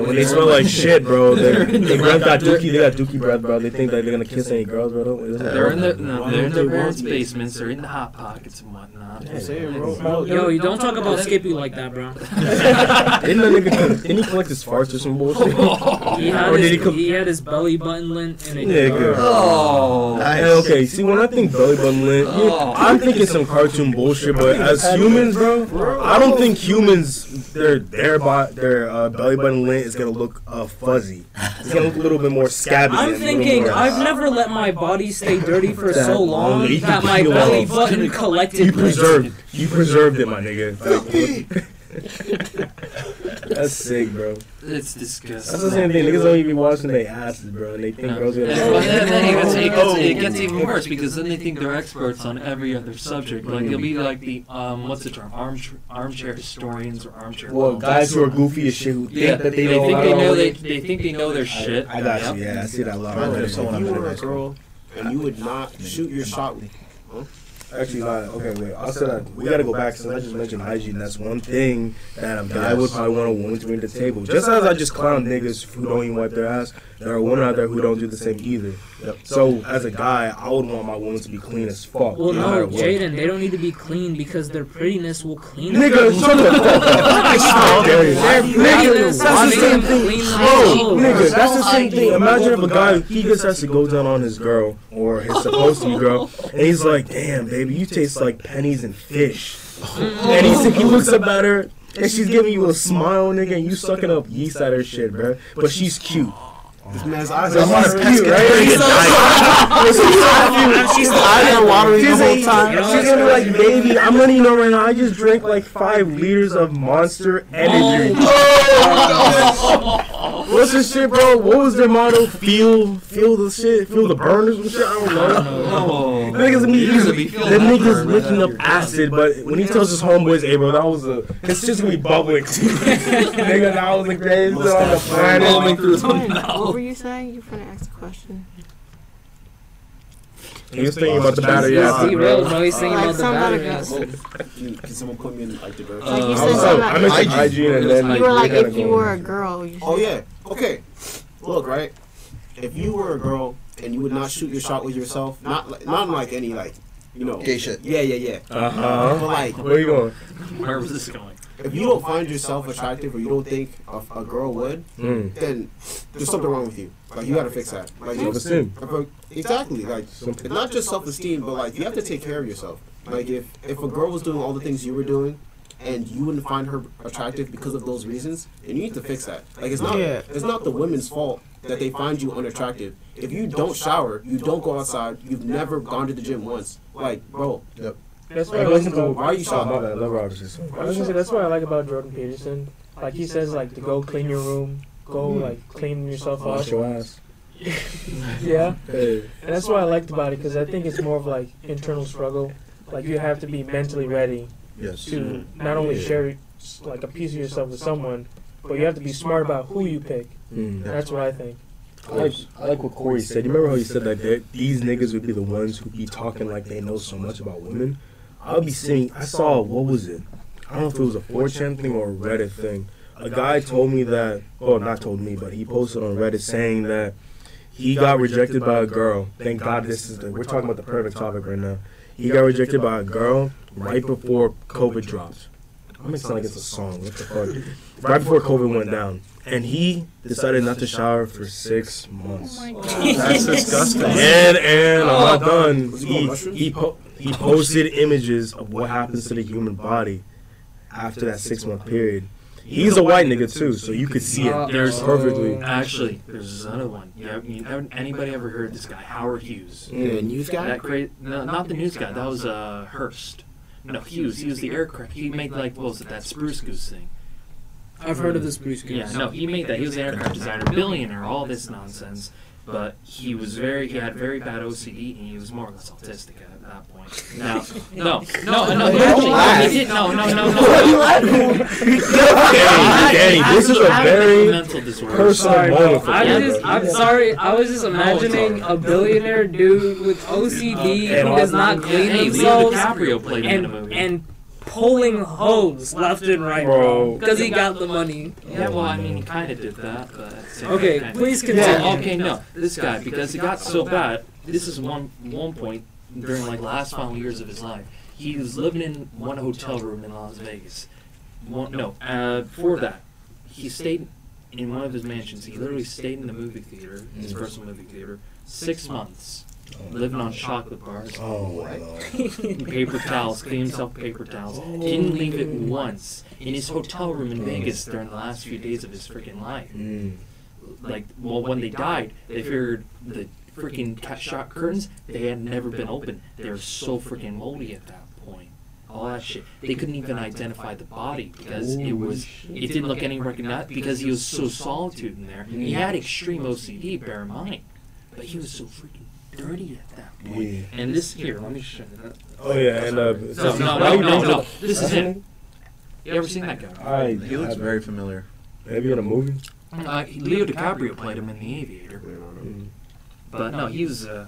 when they smell like shit, bro, they they breath [LAUGHS] got dookie. They got dookie breath, bro. They think that they're gonna kiss any girls, bro. Don't- isn't that They're in right? their no, they're in their parents' basements. They're in the hot pockets and whatnot. Yeah. Saying, bro. Yo, you don't talk about Skippy like that, bro. [LAUGHS] Didn't that nigga didn't he collect his farts or some bullshit? [LAUGHS] He had Or did he co- he had his belly button lint in a Nigga. Oh. Hey, okay, see when I think belly button lint, yeah, I'm thinking some cartoon bullshit. But as humans, bro, I don't think humans their their bo- their uh, belly button lint is gonna look uh, fuzzy. It's gonna look a little bit more scabby. I'm and a little thinking more- I've never let my body stay dirty for That so long long, that my belly button collected you preserved you preserved it, my nigga. [LAUGHS] [LAUGHS] That's sick, bro. It's disgusting. That's the same thing. Niggas don't even be washing their asses, bro, and they think No. girls And gonna. then, then it, gets, it, gets, Oh. it gets even worse because then they think they're experts on every other subject. Like they'll be like the um, what's the term? Armchair, armchair historians or armchair. Well, guys who are goofy as shit who think yeah, that they, they, know. think they know they, they think they know their shit. I got you. Yeah, I see that a lot. If you were a girl and you would not shoot your shot, Actually, not. Okay, wait. I said that we gotta go back since I just mentioned hygiene. That's one thing that a guy would probably want a woman to bring to the table. Just as I just clown niggas who don't even wipe their ass, there are women out there who don't do the same either. Yep. So as a guy, I would want my woman to be clean as fuck. Well, no no. Jaden, they don't need to be clean because their prettiness will clean Nigga, them. shut the fuck up. How dare you. Nigga, that's the same thing. nigga, that's the same thing. Imagine if a guy he just has to go down on his girl or his supposed to be girl, and he's like, "Damn, baby, you taste like pennies and fish," and he's, he looks up at her. And she's giving you a smile, nigga, and you sucking up yeast at her shit, bro. But she's cute. This man's eyes So are she's watering. cute, right? She's eyes are watering the She's, whole a, time. she's gonna be like, baby, I'm letting you know right now, I just drank like five liters of monster energy. [LAUGHS] [LAUGHS] What's this shit, bro? What was their motto? Feel, feel the shit, feel the burn or some shit. I don't know. Oh. Niggas be, Niggas be feeling the that niggas licking up acid, but when he tells his homeboys, "Hey, bro, that was a," it's just gonna be bubbling. [LAUGHS] Nigga, that was the greatest on the planet. Bubbling through his What were you saying? You were gonna ask a question. He was thinking about the battery He's acid, derailed, bro. no, he's thinking about the somebody battery got- Can, can someone put me in like the direction? Like you said I'm sorry, something I like, mentioned Hygiene. hygiene, and then you were like, if you were a girl, Oh yeah. Okay. Look, right. If you were a girl and you would not shoot your shot with yourself, not like, not like any like, you know. Gay shit. Yeah, yeah, yeah. Uh But huh. like, Where are you going? Where was this going? if you don't find yourself attractive or you don't think a, a girl would, Mm. then there's something wrong with you. Like you gotta fix that. Like Self-esteem. exactly. Like it's not just self-esteem, but like you have to take care of yourself. Like if if a girl was doing all the things you were doing, and you wouldn't find her attractive because of those reasons, then you need to fix that. Like it's not Yeah. it's not the women's fault that they find you unattractive. If you don't shower, you don't go outside, you've never gone to the gym once. Like, bro, That's why I like listen to about, why are you Oh, my bad. Let Roger say something. I was gonna say that's what I like about Jordan Peterson. Like he says, like to go clean your room, go hmm. like clean yourself up. Wash your ass. [LAUGHS] Yeah, [LAUGHS] Hey. and that's what I liked about it because I think it's more of like internal struggle. Like you have to be mentally ready Yes. to mm-hmm. not only share like a piece of yourself with someone, but you have to be smart about who you pick. Mm. That's what I think. I like, I like what Corey said. You remember how he said that these niggas would be the ones who be talking like they know so much about women? I'll be seeing. I saw what was it? I don't know if it was a 4chan thing or a Reddit thing. A guy told me that. Well, not told me, but he posted on Reddit saying that he got rejected by a girl. Thank God this is the. We're talking about the perfect topic right now. He got rejected by a girl right before COVID dropped. I'm gonna sound like it's a song. What the fuck? [LAUGHS] Right before COVID went down, and he decided not to shower for six months. That's disgusting. And and I'm not done. He He po- he posted images of what happens to the human body after that six month period. He's a white nigga too, so you could see it There's- perfectly. Actually, there's another one. Yeah, you ever, anybody ever heard this guy Howard Hughes? The news guy. That great? No, not the news guy. That was uh Hearst. No, Hughes. He was the aircraft. He made like what was it? That spruce goose thing. I've heard of this Bruce Goose. Yeah, no, he made that. He was an aircraft designer, billionaire, all this nonsense. but he was very he had very bad OCD and he was more or less autistic that point. Now, no, no, no, he actually, he did, no, no, no, no. Danny, this is a very mental disorder. personal Sorry, moment bro. for I you. just, I'm sorry. I was just imagining a billionaire dude with OCD And who does not clean Hey, Leo themselves DiCaprio played him in a and movie. and pulling hose left and right, Bro. bro, because he got the money. Yeah, well, I mean, he kind of did that, but at the same Okay, time- please Yeah, continue. okay, no, this guy because it got so bad. This is one one point during like the last final years of his life. He was living in one hotel room in Las Vegas. One, no, uh, before that, he stayed in one of his mansions. He literally stayed in the movie theater, his personal movie theater, six months, living on chocolate bars, Oh, no. [LAUGHS] paper towels, cleaned himself paper towels. Didn't leave it once in his hotel room in Vegas during the last few days of his freaking life Mm. like well when they died they figured the freaking cat shot curtains they had never been opened. they were so freaking moldy at that point. all that shit. they couldn't even identify the body because it was it didn't look any recognized because he was so solitude in there. he had extreme ocd bear in mind but he was so freaking dirty at that point. Yeah. and this here let me show you that. Oh yeah, and uh, no no no no, no. this is him you ever seen that guy? I He looks very familiar. maybe in a movie. uh, leo dicaprio played him in the aviator. Mm. But no he was uh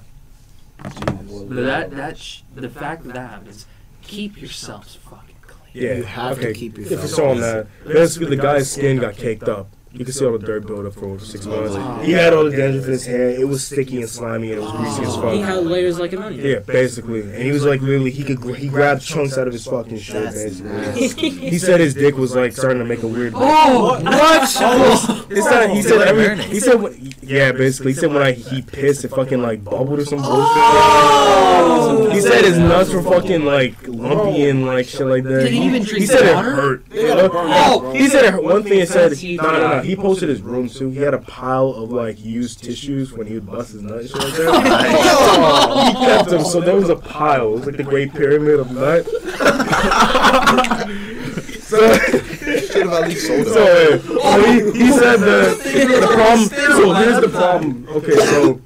But that that sh- the fact that that happens, keep yourselves fucking clean. Yeah, You have to keep If yourself you saw him that, basically the guy's skin got caked up. You could see all the dirt build up for six months. He had all the dandruff in his hair. It was sticky and slimy and it was greasy as fuck. He had layers like an onion. Yeah, basically, and he was like literally he could he grabbed chunks out of his fucking shirt. Basically, he said his dick was like starting to make a weird. Oh, Oh, it's not. He said every. He said yeah, basically. He said when I he pissed, it fucking like bubbled or some bullshit. He said his nuts were fucking like lumpy and like shit like that. Did he even drink oh, He said water? it hurt. Oh, He said. One thing he said. No, no, no. He posted his room too. He had a pile of like used tissues when he would bust his nuts right shit like he kept them, so there was a pile. It was like the Great Pyramid of nut. [LAUGHS] so, Should have at least sold so, so he, he oh. said the, [LAUGHS] the problem. So here's the problem. Okay, so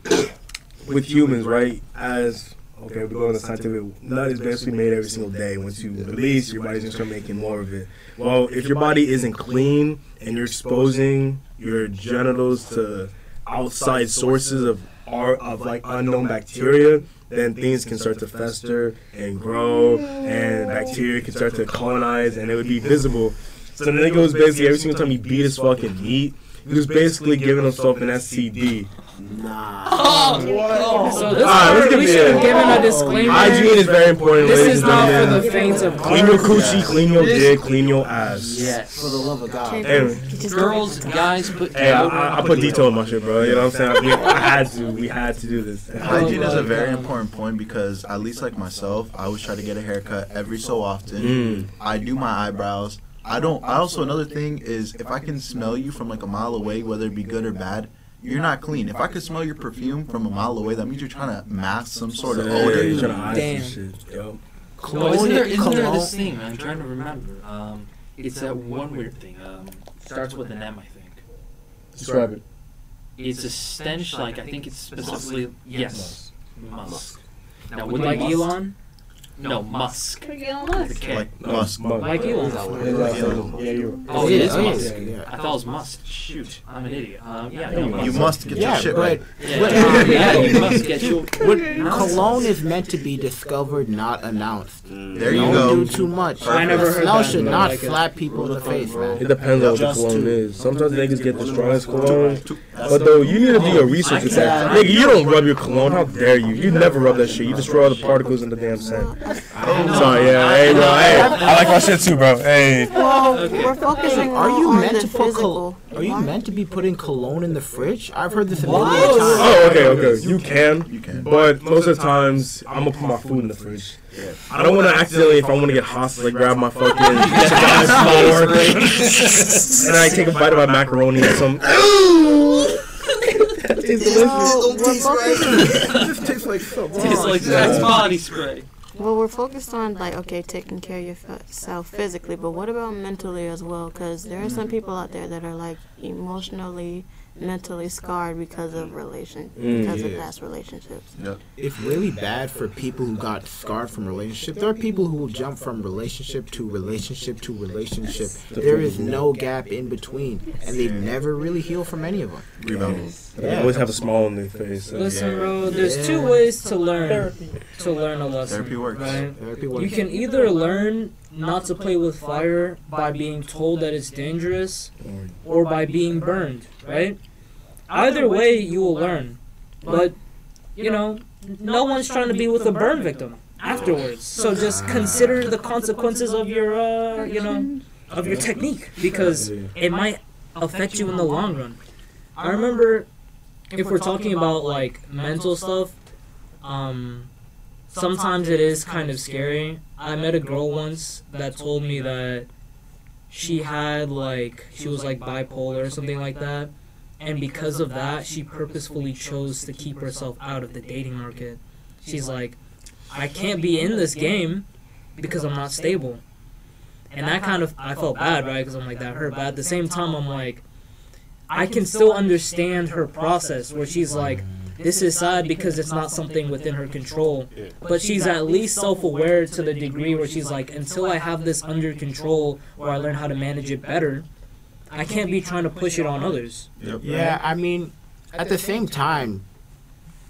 with humans, right? As okay, we go on the scientific. Nut is basically made every single day. Once you release, your body's gonna start making more of it. Well, if your body isn't clean and you're exposing your genitals to outside sources of are of like unknown bacteria, then things can start to fester and grow, and bacteria can start to colonize, and it would be visible. So the nigga was basically every single time he beat his fucking meat, he was basically giving himself an STD. nah. So this Alright, let's give we should have a- given a disclaimer. Hygiene is very important, This ladies is not for the faint of Clean your heart. coochie, clean your dick, clean your ass. yes. For the love of God. Anyway, Girls, guys, put hey, I, I, I put detail in my shit, bro. You know what I'm saying? We, I had to. We had to do this. Hygiene is a very important point because at least like myself, I always try to get a haircut every so often. Mm. I do my eyebrows. I don't. I also another thing is if I can smell you from like a mile away, whether it be good or bad, you're not clean. If I could smell your perfume from a mile away, that means you're trying to mask some sort of Yeah, odor. you're trying to hide Damn. some shit. Yo. No, isn't there, isn't there Cologne. this thing? I'm trying to remember. Um, it's that one weird thing. Um, starts with an M, I think. Describe it. It's a stench, like I think it's specifically yes, musk. Now, would Like they Elon? No, musk. Could get on us. The K. Like musk. Like Elon. Yeah, you're. Oh, it is yeah, musk. yeah. I thought it was must. Shoot, I'm an idiot. Um, yeah, You no, You musk. must get Yeah, your shit but right. Yeah, What- yeah, [LAUGHS] you must get your. cologne is meant to be discovered, not announced. There you Don't go. do too much. I never The heard smell should but not like slap people in the face, man. It depends on what the cologne two. is. Sometimes niggas get the strongest cologne. But though, you need to do your research with that. Nigga, you don't rub your cologne. How dare you? You never rub that shit. You destroy all the particles in the damn scent. Sorry, yeah. Hey, bro. Hey, I like my shit too, bro. Hey. Well, Okay. we're focusing Are you on meant to put col- Are you meant to be putting cologne in the fridge? I've heard this a million Oh, times. Oh, okay, okay. You can. You can. But most of the times, I'm gonna put my food in the fridge. Yeah. I don't want to accidentally, if I want to get hostile, like grab my fucking [LAUGHS] chicken flour, and I take a bite of my macaroni and some. [LAUGHS] That tastes delicious. Well, we're tastes like so It's like Axe body spray. Well, we're focused on like okay, taking care of yourself physically, but what about mentally as well? Because there are some people out there that are like emotionally mentally scarred because of relation Mm, because of past relationships. It's really bad for people who got scarred from relationship. There are people who will jump from relationship to relationship to relationship. There is no gap in between, and they never really heal from any of them. Rebounding. They always have a smile on their face. and- Listen, bro. There's Yeah. two ways to learn Therapy. to learn a lesson. Therapy works. Right? Therapy You can either learn not to play with fire by being told that it's dangerous or by being burned, right? Either way, you will learn. But, you know, no one's trying to be with a burn victim afterwards. So just consider the consequences of your, uh, you know, of your technique because it might affect you in the long run. I remember if we're talking about like mental stuff, um, sometimes it is kind of scary. I met a girl once that told me that she had like she was like bipolar or something like that, and because of that, she purposefully chose to keep herself out of the dating market. She's like, I can't be in this game because I'm not stable. And that kind of I felt bad, right? Because I'm like that hurt. But at the same time, I'm like, I can still understand her process where she's like, this is sad because it's not something within her control. But she's at least self aware to the degree where she's like, until I have this under control or I learn how to manage it better, I can't be trying to push it on others. Yep. Yeah, I mean, at the same time,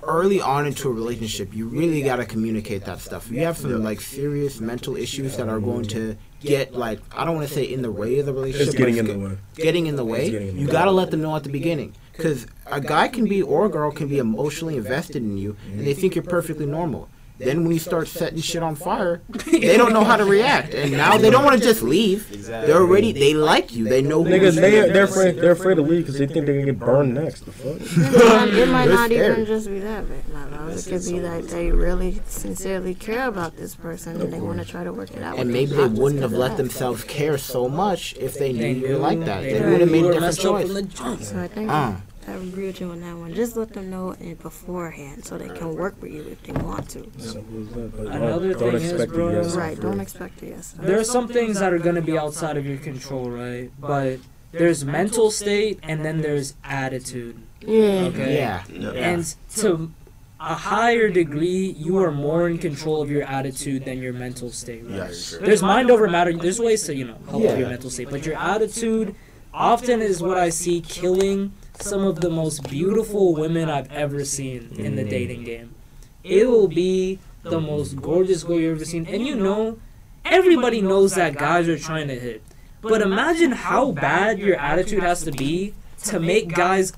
early on into a relationship, you really got to communicate that stuff. If you have some like serious mental issues that are going to get like I don't want to say in the way of the relationship, It's getting but in the way. getting in the way. Getting in the You got to let them know at the beginning. Because a guy can be or a girl can be emotionally invested in you, and they think you're perfectly normal. Then when you start setting shit on fire, they don't know how to [LAUGHS] react, and now they don't want to just leave. Exactly. They're already they like you. They know who Niggas, you they are. they're afraid they're afraid to leave because they think they're gonna get burned next. The fuck? It might, it might They're not even scared. just be that, but my love. It could be that they really sincerely care about this person and they want to try to work it out. And maybe they wouldn't have let themselves care so much if they knew you were like that. they They would have made a different choice. from. So I think Uh. I agree with you on that one. Just let them know it beforehand so they can work with you if they want to. Simple as that. But Another don't, don't thing is, expect bro- the yes. Right, for don't it. expect a yes. There are some things that are going to be outside of your control, right? But there's mental state and then there's attitude. Yeah. Okay. Yeah. Yep. And to a higher degree, you are more in control of your attitude than your mental state. Right? Yes. There's mind over matter. There's ways to you know help with your mental state, but your attitude often is what I see killing some of the most beautiful women I've ever seen in the mm-hmm. dating game. It will be the most gorgeous girl you've ever seen, and you know, everybody knows that guys are trying to hit. But imagine how bad your attitude has to be to make guys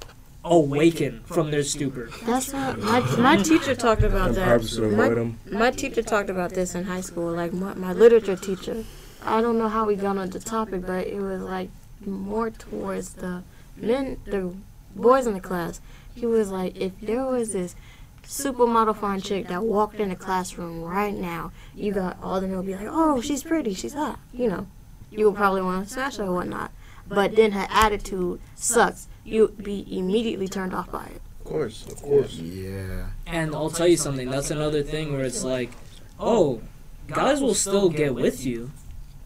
awaken from their stupor. That's what my, my teacher talked about that. My, my teacher talked about this in high school. Like my, my literature teacher. I don't know how we got on the topic, but it was like more towards the men, the boys in the class. He was like, if there was this supermodel fine chick that walked in the classroom right now, you got all the men would be like, oh, she's pretty, she's hot, you know. You would probably want to smash her or whatnot. But then her attitude sucks. You'd be immediately turned off by it. Of course, of course. Yeah. And I'll tell you something, that's another thing where it's like, oh, guys will still get with you.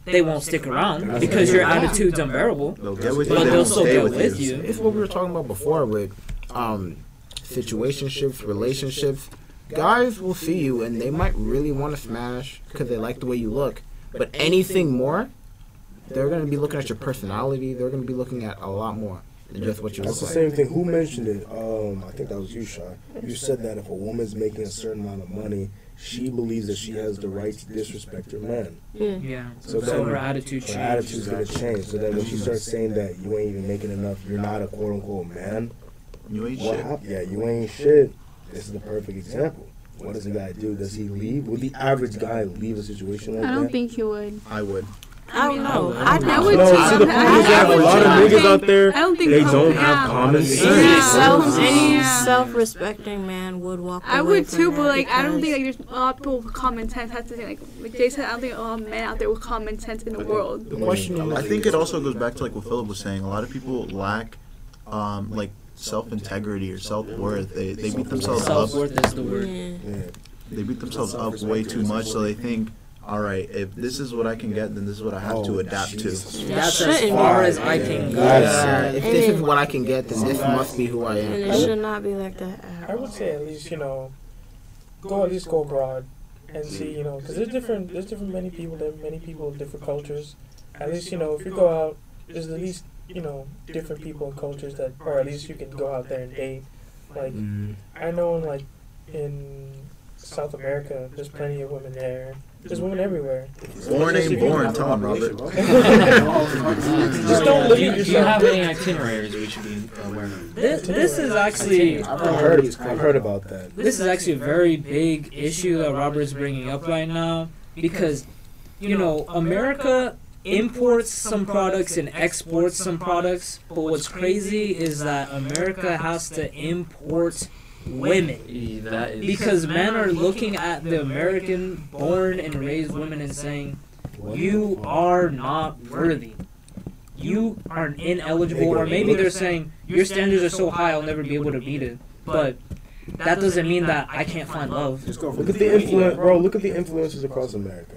They won't stick around because your attitude's unbearable. They'll get with you. But They they'll still stay get with with you. you. It's what we were talking about before with um situationships, relationships. Guys will see you and they might really want to smash because they like the way you look. But anything more, they're gonna be looking at your personality. They're gonna be looking at a lot more than just what you That's look the same thing. Who mentioned it? Um, I think that was you, Shy. You said that if a woman's making a certain amount of money, she believes that she has the right to disrespect her man. Yeah. Yeah. So So then her attitude her changes. attitude's gonna change. So then when she starts saying that you ain't even making enough, you're not a quote unquote man. You ain't What shit. happened? Yeah, you ain't shit. This is the perfect example. What does a guy do? Does he leave? Would the average guy leave a situation like that? I don't that? think he would. I would. I don't know. I I would- think would No, too. see the point is that a lot of niggas out there, I don't think they don't yeah. have common sense. any Yeah. Self, any self-respecting man would walk I would from too, but like I don't think like there's a lot of people with common sense. Have to say like like Jay said, I don't think a lot of men out there with common sense in the world. The question is, I think it also goes back to like what Philip was saying. A lot of people lack, um, like self integrity or self worth. They they beat themselves up. Self worth is the word. Yeah. Yeah. They beat themselves up way too much, so they think all right, if this is what I can get, then this is what I have to Oh, adapt Jesus. to. That's shouldn't as far as I can go. Yeah, if this is what I can get, then this must be who I am. And am. it should not be like that. at I would say at least you know, go at least go abroad and see you know because there's different there's different many people there are many people of different cultures. At least you know if you go out, there's at least you know different people and cultures that, or at least you can go out there and date. Like mm-hmm. I know in like in South America, there's plenty of women there. There's women everywhere. Born ain't born. Tell him, Robert. [LAUGHS] Just don't Do limit you, do you have any itineraries we should be aware of? This, this is actually I've heard, I've heard about that. this is actually a very big issue that Robert's bringing up right now because you know America imports some products and exports some products, but what's crazy is that America has to import women That is because men are looking at the American born and raised women and saying you are not worthy. You are ineligible, or maybe they're saying your standards are so high I'll never be able to meet it. But that doesn't mean that I can't find love. Just go Look at the influence, bro. Look at the influences across America.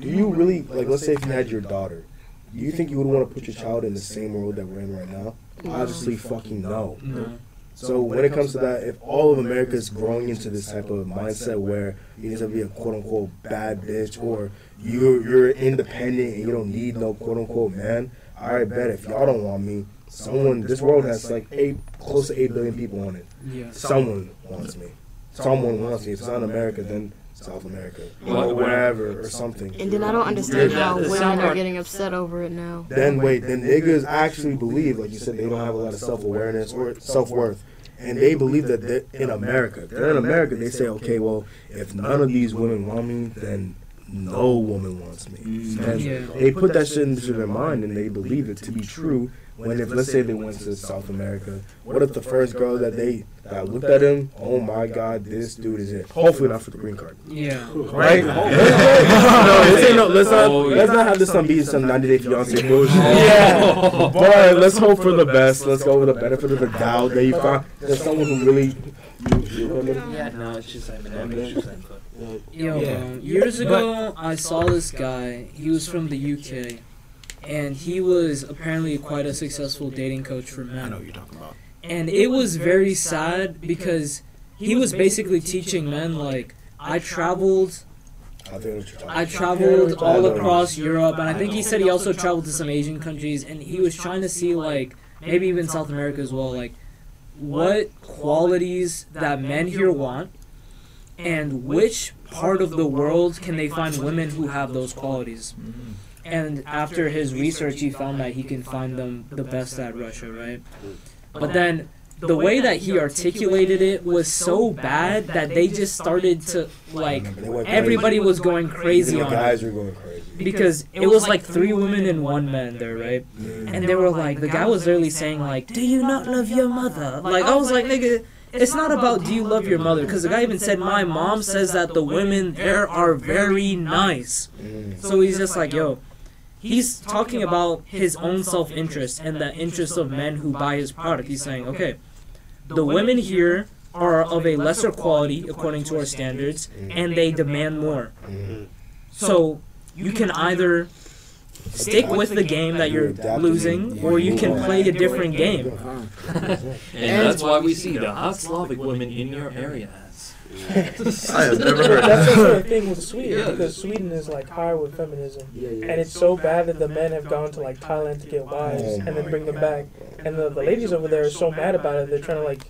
Do you really like? Let's say if you had your daughter, do you think you would want to put your child in the same world that we're in right now? Obviously, fucking no. No. So when it comes to that, if all of America is growing into this type of mindset where you need to be a quote unquote bad bitch or you're you're independent and you don't need no quote unquote man, right, bet if y'all don't want me, someone this world has like eight close to eight billion people on it. Yeah. Someone wants me. Someone wants me. If it's not America, then South America, What- or wherever, or something. And then I don't understand Yeah, how the women are getting upset over it now. Then wait, then niggas actually believe, like you said, they don't have a lot of self awareness or self worth. And they believe that they're in America. They're in America, they say, okay, well, if none of these women want me, then no woman wants me. And mm-hmm. Yeah. they put that shit into their mind and they believe it to be true. When if let's say they went to South America, what if the first girl that they that looked at him, oh my god, this dude is it. Hopefully not for the green card. Yeah. Right? [LAUGHS] no, this ain't no, [LAUGHS] let's not Oh, let's not have this some be some 90 Day Fiance bullshit. [LAUGHS] Yeah, but let's hope for the best. Let's go with the benefit of the doubt that you find there's someone who really. You, you Yeah, no, it's just I mean, it's just like, Yo, Yeah. bro, years ago, I saw this guy. He was from the UK, and he was apparently quite a successful dating coach for men. I know what you're talking about. And it was very sad because he was basically teaching men like I traveled, I think what you're talking I traveled all across Europe, and I think he said he also traveled to some Asian countries, and he was trying to see like maybe even South America as well, like what qualities that men here want, and which part of the world can they find women who have those qualities. Mm-hmm. And after his research, he found that he can find them the best at Russia, right? But then the way that he articulated it was so bad that they just started to like everybody was going crazy the on guys it were going crazy. because it was like three women and one man there, right? And they were like, the guy was literally saying like, "Do you not love your mother?" Like I was like, nigga. It's not about do you love your mother, because the guy even said my mom says that the women there are very nice. Mm. So he's just like, yo, he's talking about his own self interest and the interest of men who buy his product. He's saying, okay, the women here are of a lesser quality according to our standards, and they demand more. So you can either stick with the game that you're losing, or you can play a different game. [LAUGHS] and that's why we see the hot Slavic women in your areas. I have never heard That's that. also the thing with Sweden Yeah. because Sweden is like higher with feminism, Yeah, yeah. and it's so bad that the men have gone to like Thailand to get wives Oh and then bring them back, and the, the ladies over there are so mad about it. They're trying to like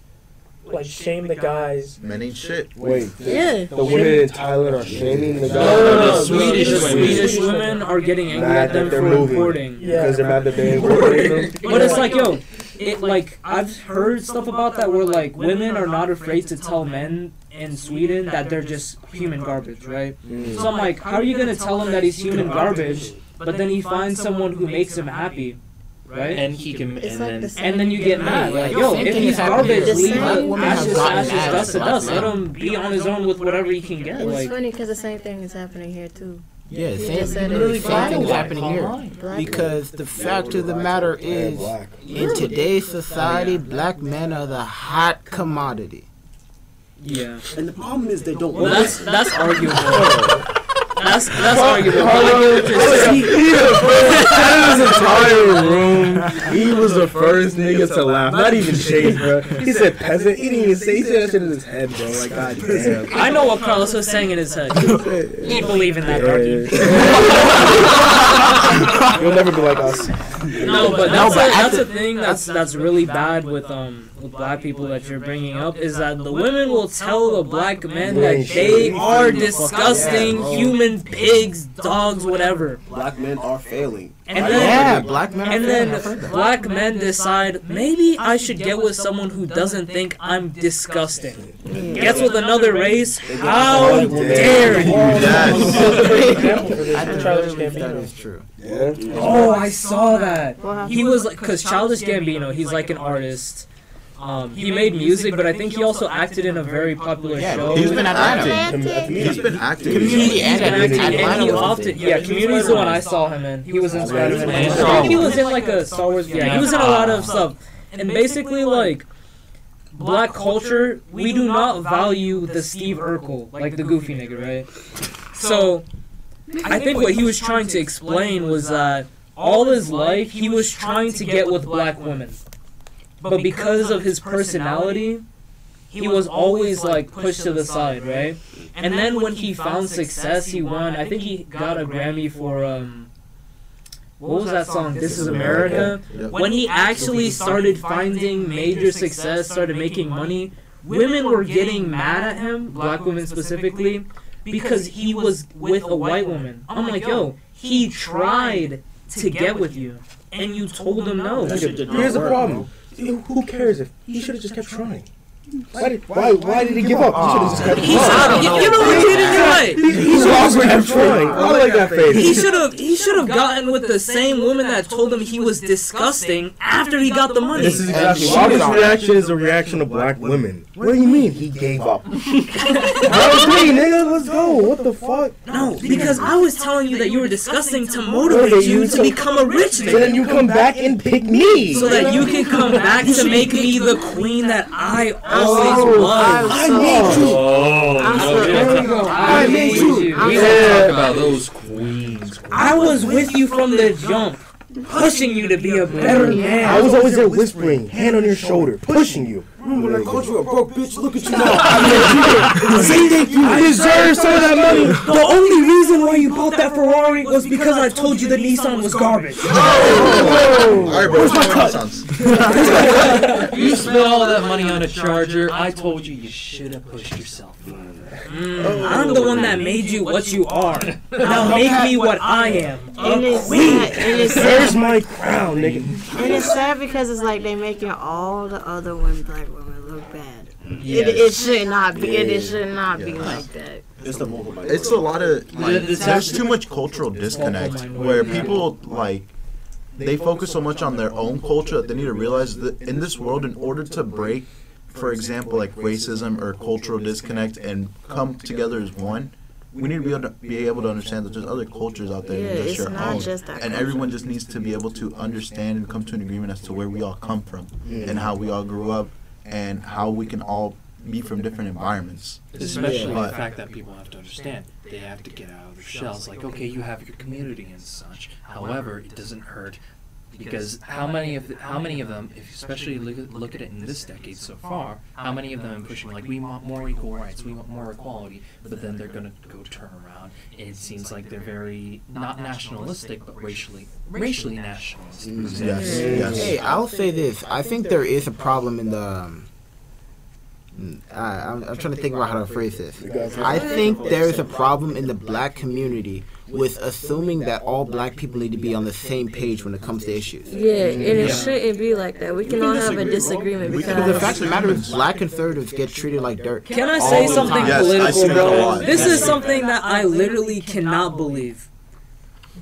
like shame the guys. Men ain't shit. Wait, the, Yeah. the women in Thailand are shaming the guys. No, no, no, The the Swedish the women. Swedish women are getting angry Mad at that them they're for moving. importing. Yeah. Because they're mad that they ain't importing them. But it's like, yo, it like I've heard stuff about that where like women are not afraid to tell men in Sweden that they're just human garbage, right? Mm. So I'm like, how are you gonna tell him that he's human garbage, but then he finds someone who makes him happy, right? And he can, It's and like then the same And then you get mad, like, Yeah, yo, same if he's garbage, leave him women have ashes, ashes, dust to dust. Let him be on his own with whatever he can get. It's Like, funny because the same thing is happening here too. Yeah, You same, just said it. literally same Black thing's happening here. Black Because the fact of the matter And is, black. in today's society, black men are the hot commodity. yeah. And the problem is they don't Well, want that's that's arguable. [LAUGHS] That's that's arguable. Carlo, But he was the first out of this entire room. He was the first nigga to laugh. Not even Chase, bro. He said peasant. He didn't even say. He said that shit in his head, bro. Like, god damn. I know what Carlos was saying in his head. He believe in that darky. [LAUGHS] You'll never be like us. No, but No, that's, but a, that's a thing that's that's really bad with um with black people that you're bringing up is that the women will tell the black men that they are disgusting human pigs, dogs, whatever, Black men are failing. and yeah, then black men. and failing. I've heard then black men decide maybe I should get with someone who doesn't think I'm disgusting. Gets with another race? How dare you? Example for this At is the [LAUGHS] Childish that Gambino. is true. Yeah. Oh, I saw that. He was like, cause Childish Gambino, he's like an artist. Um, he made music, but I think he also acted in a very popular Yeah, show. he's been acting. Romantic. He's been acting. Community He's and been acting, and Atlanta he was often, yeah, Community's the one I saw him in. He was in Spider-Man. Man. I think he was in like a Star Wars. Yeah, he was in a lot of stuff. And basically, like, black culture, we do not value the Steve Urkel, like the goofy nigga, right? So, I think what he was trying to explain was that all his life he was trying to get with black women, but because of his personality, he was always like pushed to the side, right? And then when he found success, he won. I think he got a Grammy for um, what was that song? This is America. When he actually started finding major success, started making money, women were getting mad at him, black women specifically, because he was with a white woman. I'm like, yo, he tried to get with you, and you told him no. Here's the problem. Who cares if he should have just kept trying? Why did why why did he give up? He should have just kept oh. He's, trying. you, you know what he did right. [LAUGHS] He, he's lost kept trying. I like that face. He should have he should have gotten with the same woman that told him he was disgusting after he got the money. This is exactly And why she this reaction is a reaction to black women. What do you mean he gave up? [LAUGHS] I agree, nigga. Let's go. What the fuck? No, because I was telling you that you were disgusting to motivate you to become a rich So then you come back and pick me. So that you can come back to make me the queen that I always Oh. I made you. Oh, I'm no, There you go. talk- I made you. We I'm don't talk about those queens. I was with you from the jump, pushing you to be a better man. I was always there whispering, hand on your shoulder, pushing you. When I called you a broke bitch, look at you now. [LAUGHS] Say thank you. I deserve some of that money. The only reason why you bought that Ferrari was because I told you the Nissan was garbage. Oh. All right, bro. Where's my cut? You spent all of that money on a charger. I told you you should have pushed yourself further. Mm, I'm the one that made you what you are. [LAUGHS] Now make me what I am. And A it's queen. sad, and it's There's my crown, nigga. and it's sad because it's like they making all the other ones women, black women, look bad. It, it should not be. It, it should not be like that. It's the vocal minority. It's a lot of like, It's there's too much cultural disconnect where people like they focus so much on their own culture that they need to realize that in this world, in order to break, for example, like racism or cultural disconnect and come together as one, we need to be able to be able to understand that there's other cultures out there Yeah, than just it's your not own, just that and culture. everyone just needs to be able to understand and come to an agreement as to where we all come from and how we all grew up and how we can all be from different environments. Especially But- the fact that people have to understand they have to get out of their shells. Like, okay, you have your community and such. However, it doesn't hurt because how many of the, how many of them, if especially look at, look at it in this decade so far, how many of them are pushing like we want more equal rights, we want more equality, but then they're gonna go turn around. It seems like they're very not nationalistic, but racially racially nationalist. Yes, yes. Hey, I'll say this. I think there is a problem in the. Um, mm, I, I'm, I'm trying to think about how to phrase this. I think there is a problem in the black community with assuming that all black people need to be on the same page when it comes to issues. Yeah, and it Yeah. shouldn't be like that. We can all have a disagreement We can- But the fact of the matter is, black conservatives get treated like dirt. Can I say something time. Yes, political, see that a bro? lot. This Yes. is something that I literally cannot believe.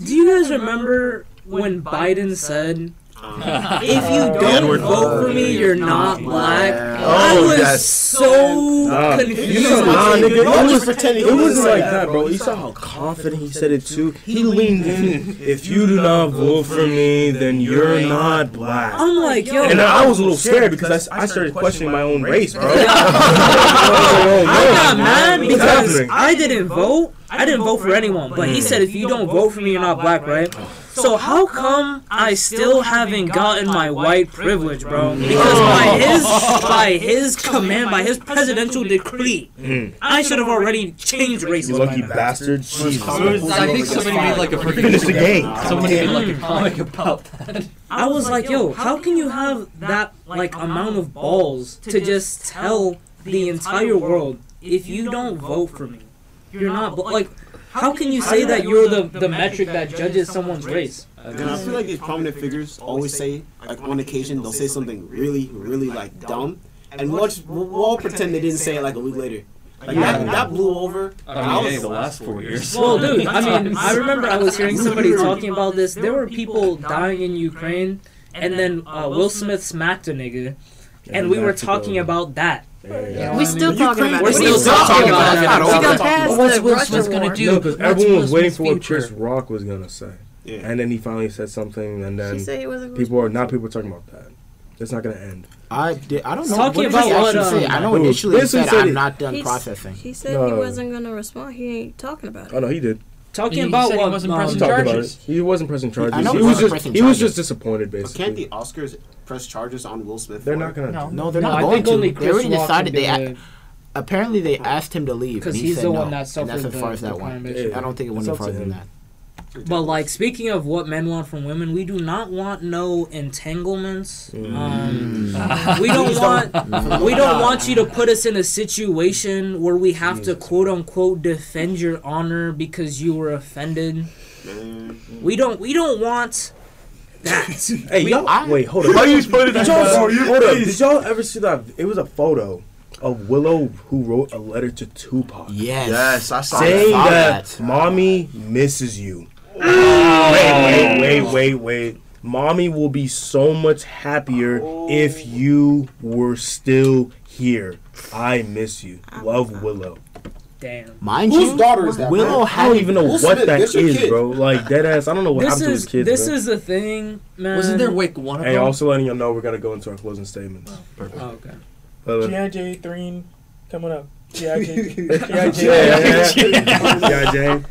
Do you guys remember when Biden said, [LAUGHS] If you don't Edward. vote for me, you're not black. Oh, I Oh, was yes. so Nah, confused. you know, nah, nigga, Y'all it was, pretending it it wasn't wasn't like like that, bro. You saw how confident he said it too. He leaned in. If you do not vote for me, then you're not black. I'm like, yo, And I was a little scared because I, I started questioning my own race, bro. [LAUGHS] [LAUGHS] I got mad because? I didn't vote. I didn't vote for anyone, but he said if you don't vote for me, you're not black, right? So how come I still haven't gotten my white privilege, bro? Because by his by [LAUGHS] his command, by his presidential decree, Mm. I should have already changed You lucky now. bastard. Jesus. I think somebody made like a freaking Finish the game. Somebody made like a comic about that. I was like, yo, how can you have that like amount of balls to just tell the entire world if you don't vote for me, you're not like. How can you say that you're the, the metric that judges someone's race? And I feel like these prominent figures always say, like on occasion, they'll say something really, really like dumb, and we'll, just, we'll, we'll all pretend they didn't say it like a week later. Like that, that blew over. I and mean, was- hey, the last four years. Well, dude, I [LAUGHS] mean, I remember I was hearing somebody [LAUGHS] talking about this. There were people dying in Ukraine, and then uh, Will Smith smacked a nigga, and we were talking about that. Yeah. We still talking about We're still talking about We that. got past But what's Will Smith gonna do? No, because everyone was waiting for what? Chris Rock was gonna say, Yeah. and then he finally said something, and She then said was a people are not people are talking about that. It's not gonna end. I did. I don't know. Talking what about what, actually say? um, I know Who? initially he said said I'm it. not done He's- processing. He said No. he wasn't gonna respond. He ain't talking about it. Oh no, he did. Talking He about said he what? wasn't um, He pressing talked about charges. He wasn't pressing charges. I know he he was wasn't just pressing he was just disappointed, But basically. can't the Oscars press charges on Will Smith? They're not gonna. No. do No, they're No, not I going think to. only They already decided they. do it. Apparently, they asked him to leave, Because and he he's said the no. one that suffered and suffered that's as the- far as that crime, went. I don't think it went any farther than that. But like speaking of what men want from women, we do not want no entanglements. Mm. Um, [LAUGHS] we don't want [LAUGHS] we don't want you to put us in a situation where we have to quote unquote defend your honor because you were offended. We don't we don't want that. [LAUGHS] Hey, We- y'all, I- wait, hold up. Why you putting Did y'all, hold up. Did y'all ever see that? It was a photo of Willow who wrote a letter to Tupac Yes. Yes, I saw saying saw that, that. mommy misses you. Wait, wait, wait, wait, wait. Mommy will be so much happier if you were still here. I miss you. Love Willow. Damn. Mind Whose you, daughter is that? Willow man? I don't even know Will what Smith, that's kid. bro. Like dead ass. I don't know what This happened to is his kids. this man. is the thing, man. Wasn't there like one of Hey, them? also letting you know we're gonna go into our closing statements. Oh, okay. Uh, G.I. Jane 3 coming up. G.I. Jane. G.I.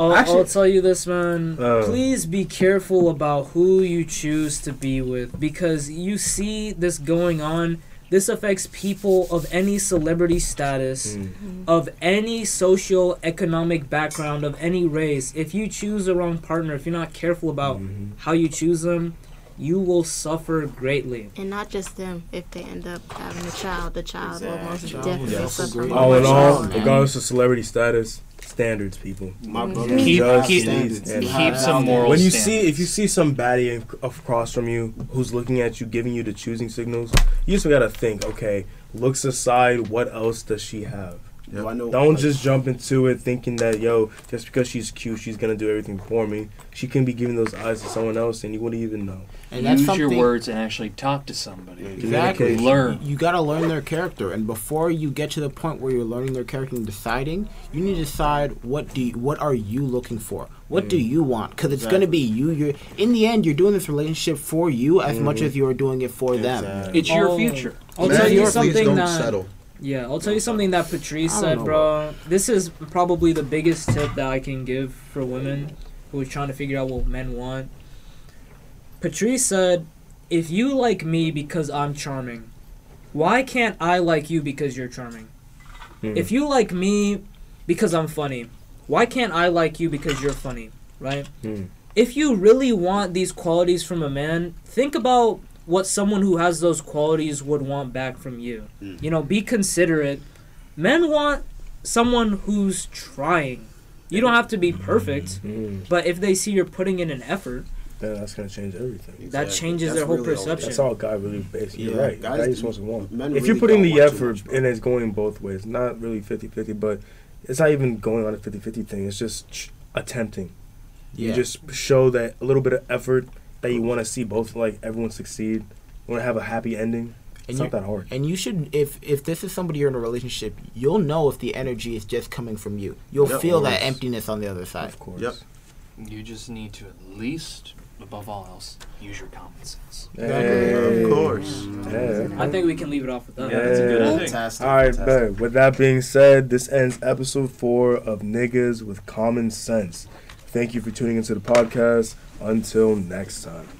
I'll, Actually- I'll tell you this, man. Uh. Please be careful about who you choose to be with because you see this going on. This affects people of any celebrity status, Mm. of any socio-economic background, of any race. If you choose the wrong partner, if you're not careful about Mhm. how you choose them, you will suffer greatly. And not just them. If they end up having a child, the child will most Exactly. definitely Yes. suffer. Agreed. All in all, regardless of celebrity status, standards, people. My Mhm. brother. Keep- has keep- standards. keep You have some values. moral when you standards. see if you see some baddie across from you who's looking at you giving you the choosing signals you just gotta think okay looks aside what else does she have Do I know? don't just jump into it thinking that yo just because she's cute she's gonna do everything for me she can be giving those eyes to someone else and you wouldn't even know and that's Use your words and actually talk to somebody. Exactly. Learn. You, you gotta learn their character, and before you get to the point where you're learning their character and deciding, you need to decide what do you, what are you looking for. What do you want? Because it's gonna be you. You're in the end, you're doing this relationship for you as much as you are doing it for them. It's your future. I'll Man, tell you please something don't that settle. Yeah, I'll tell you something that Patrice said, bro. This is probably the biggest tip that I can give for women who are trying to figure out what men want. Patrice said, "If you like me because I'm charming, why can't I like you because you're charming? Hmm. If you like me because I'm funny, why can't I like you because you're funny, right? Hmm. If you really want these qualities from a man, think about what someone who has those qualities would want back from you. Mm. You know, be considerate. Men want someone who's trying. You don't have to be perfect, Hmm. but if they see you're putting in an effort, then that's gonna change everything that changes That's their whole really all perception. that's all guy really basically Yeah, you're right guys guy just wants to want men if really you're putting don't the effort much, and it's going both ways not really 50-50 but it's not even going on a 50-50 thing it's just ch- attempting you just show that a little bit of effort that you want to see both like everyone succeed. You want to have a happy ending. And It's not that hard. and you should if if this is somebody you're in a relationship, you'll know if the energy is just coming from you. You'll Yep. feel that emptiness on the other side. Of course. Yep. You just need to at least, above all else, use your common sense. Hey. Of course. Yeah. I think we can leave it off with that. Yeah, that's a good ending. Fantastic. All right, fantastic. bet. With that being said, this ends episode four of Niggas with Common Sense. Thank you for tuning into the podcast. Until next time.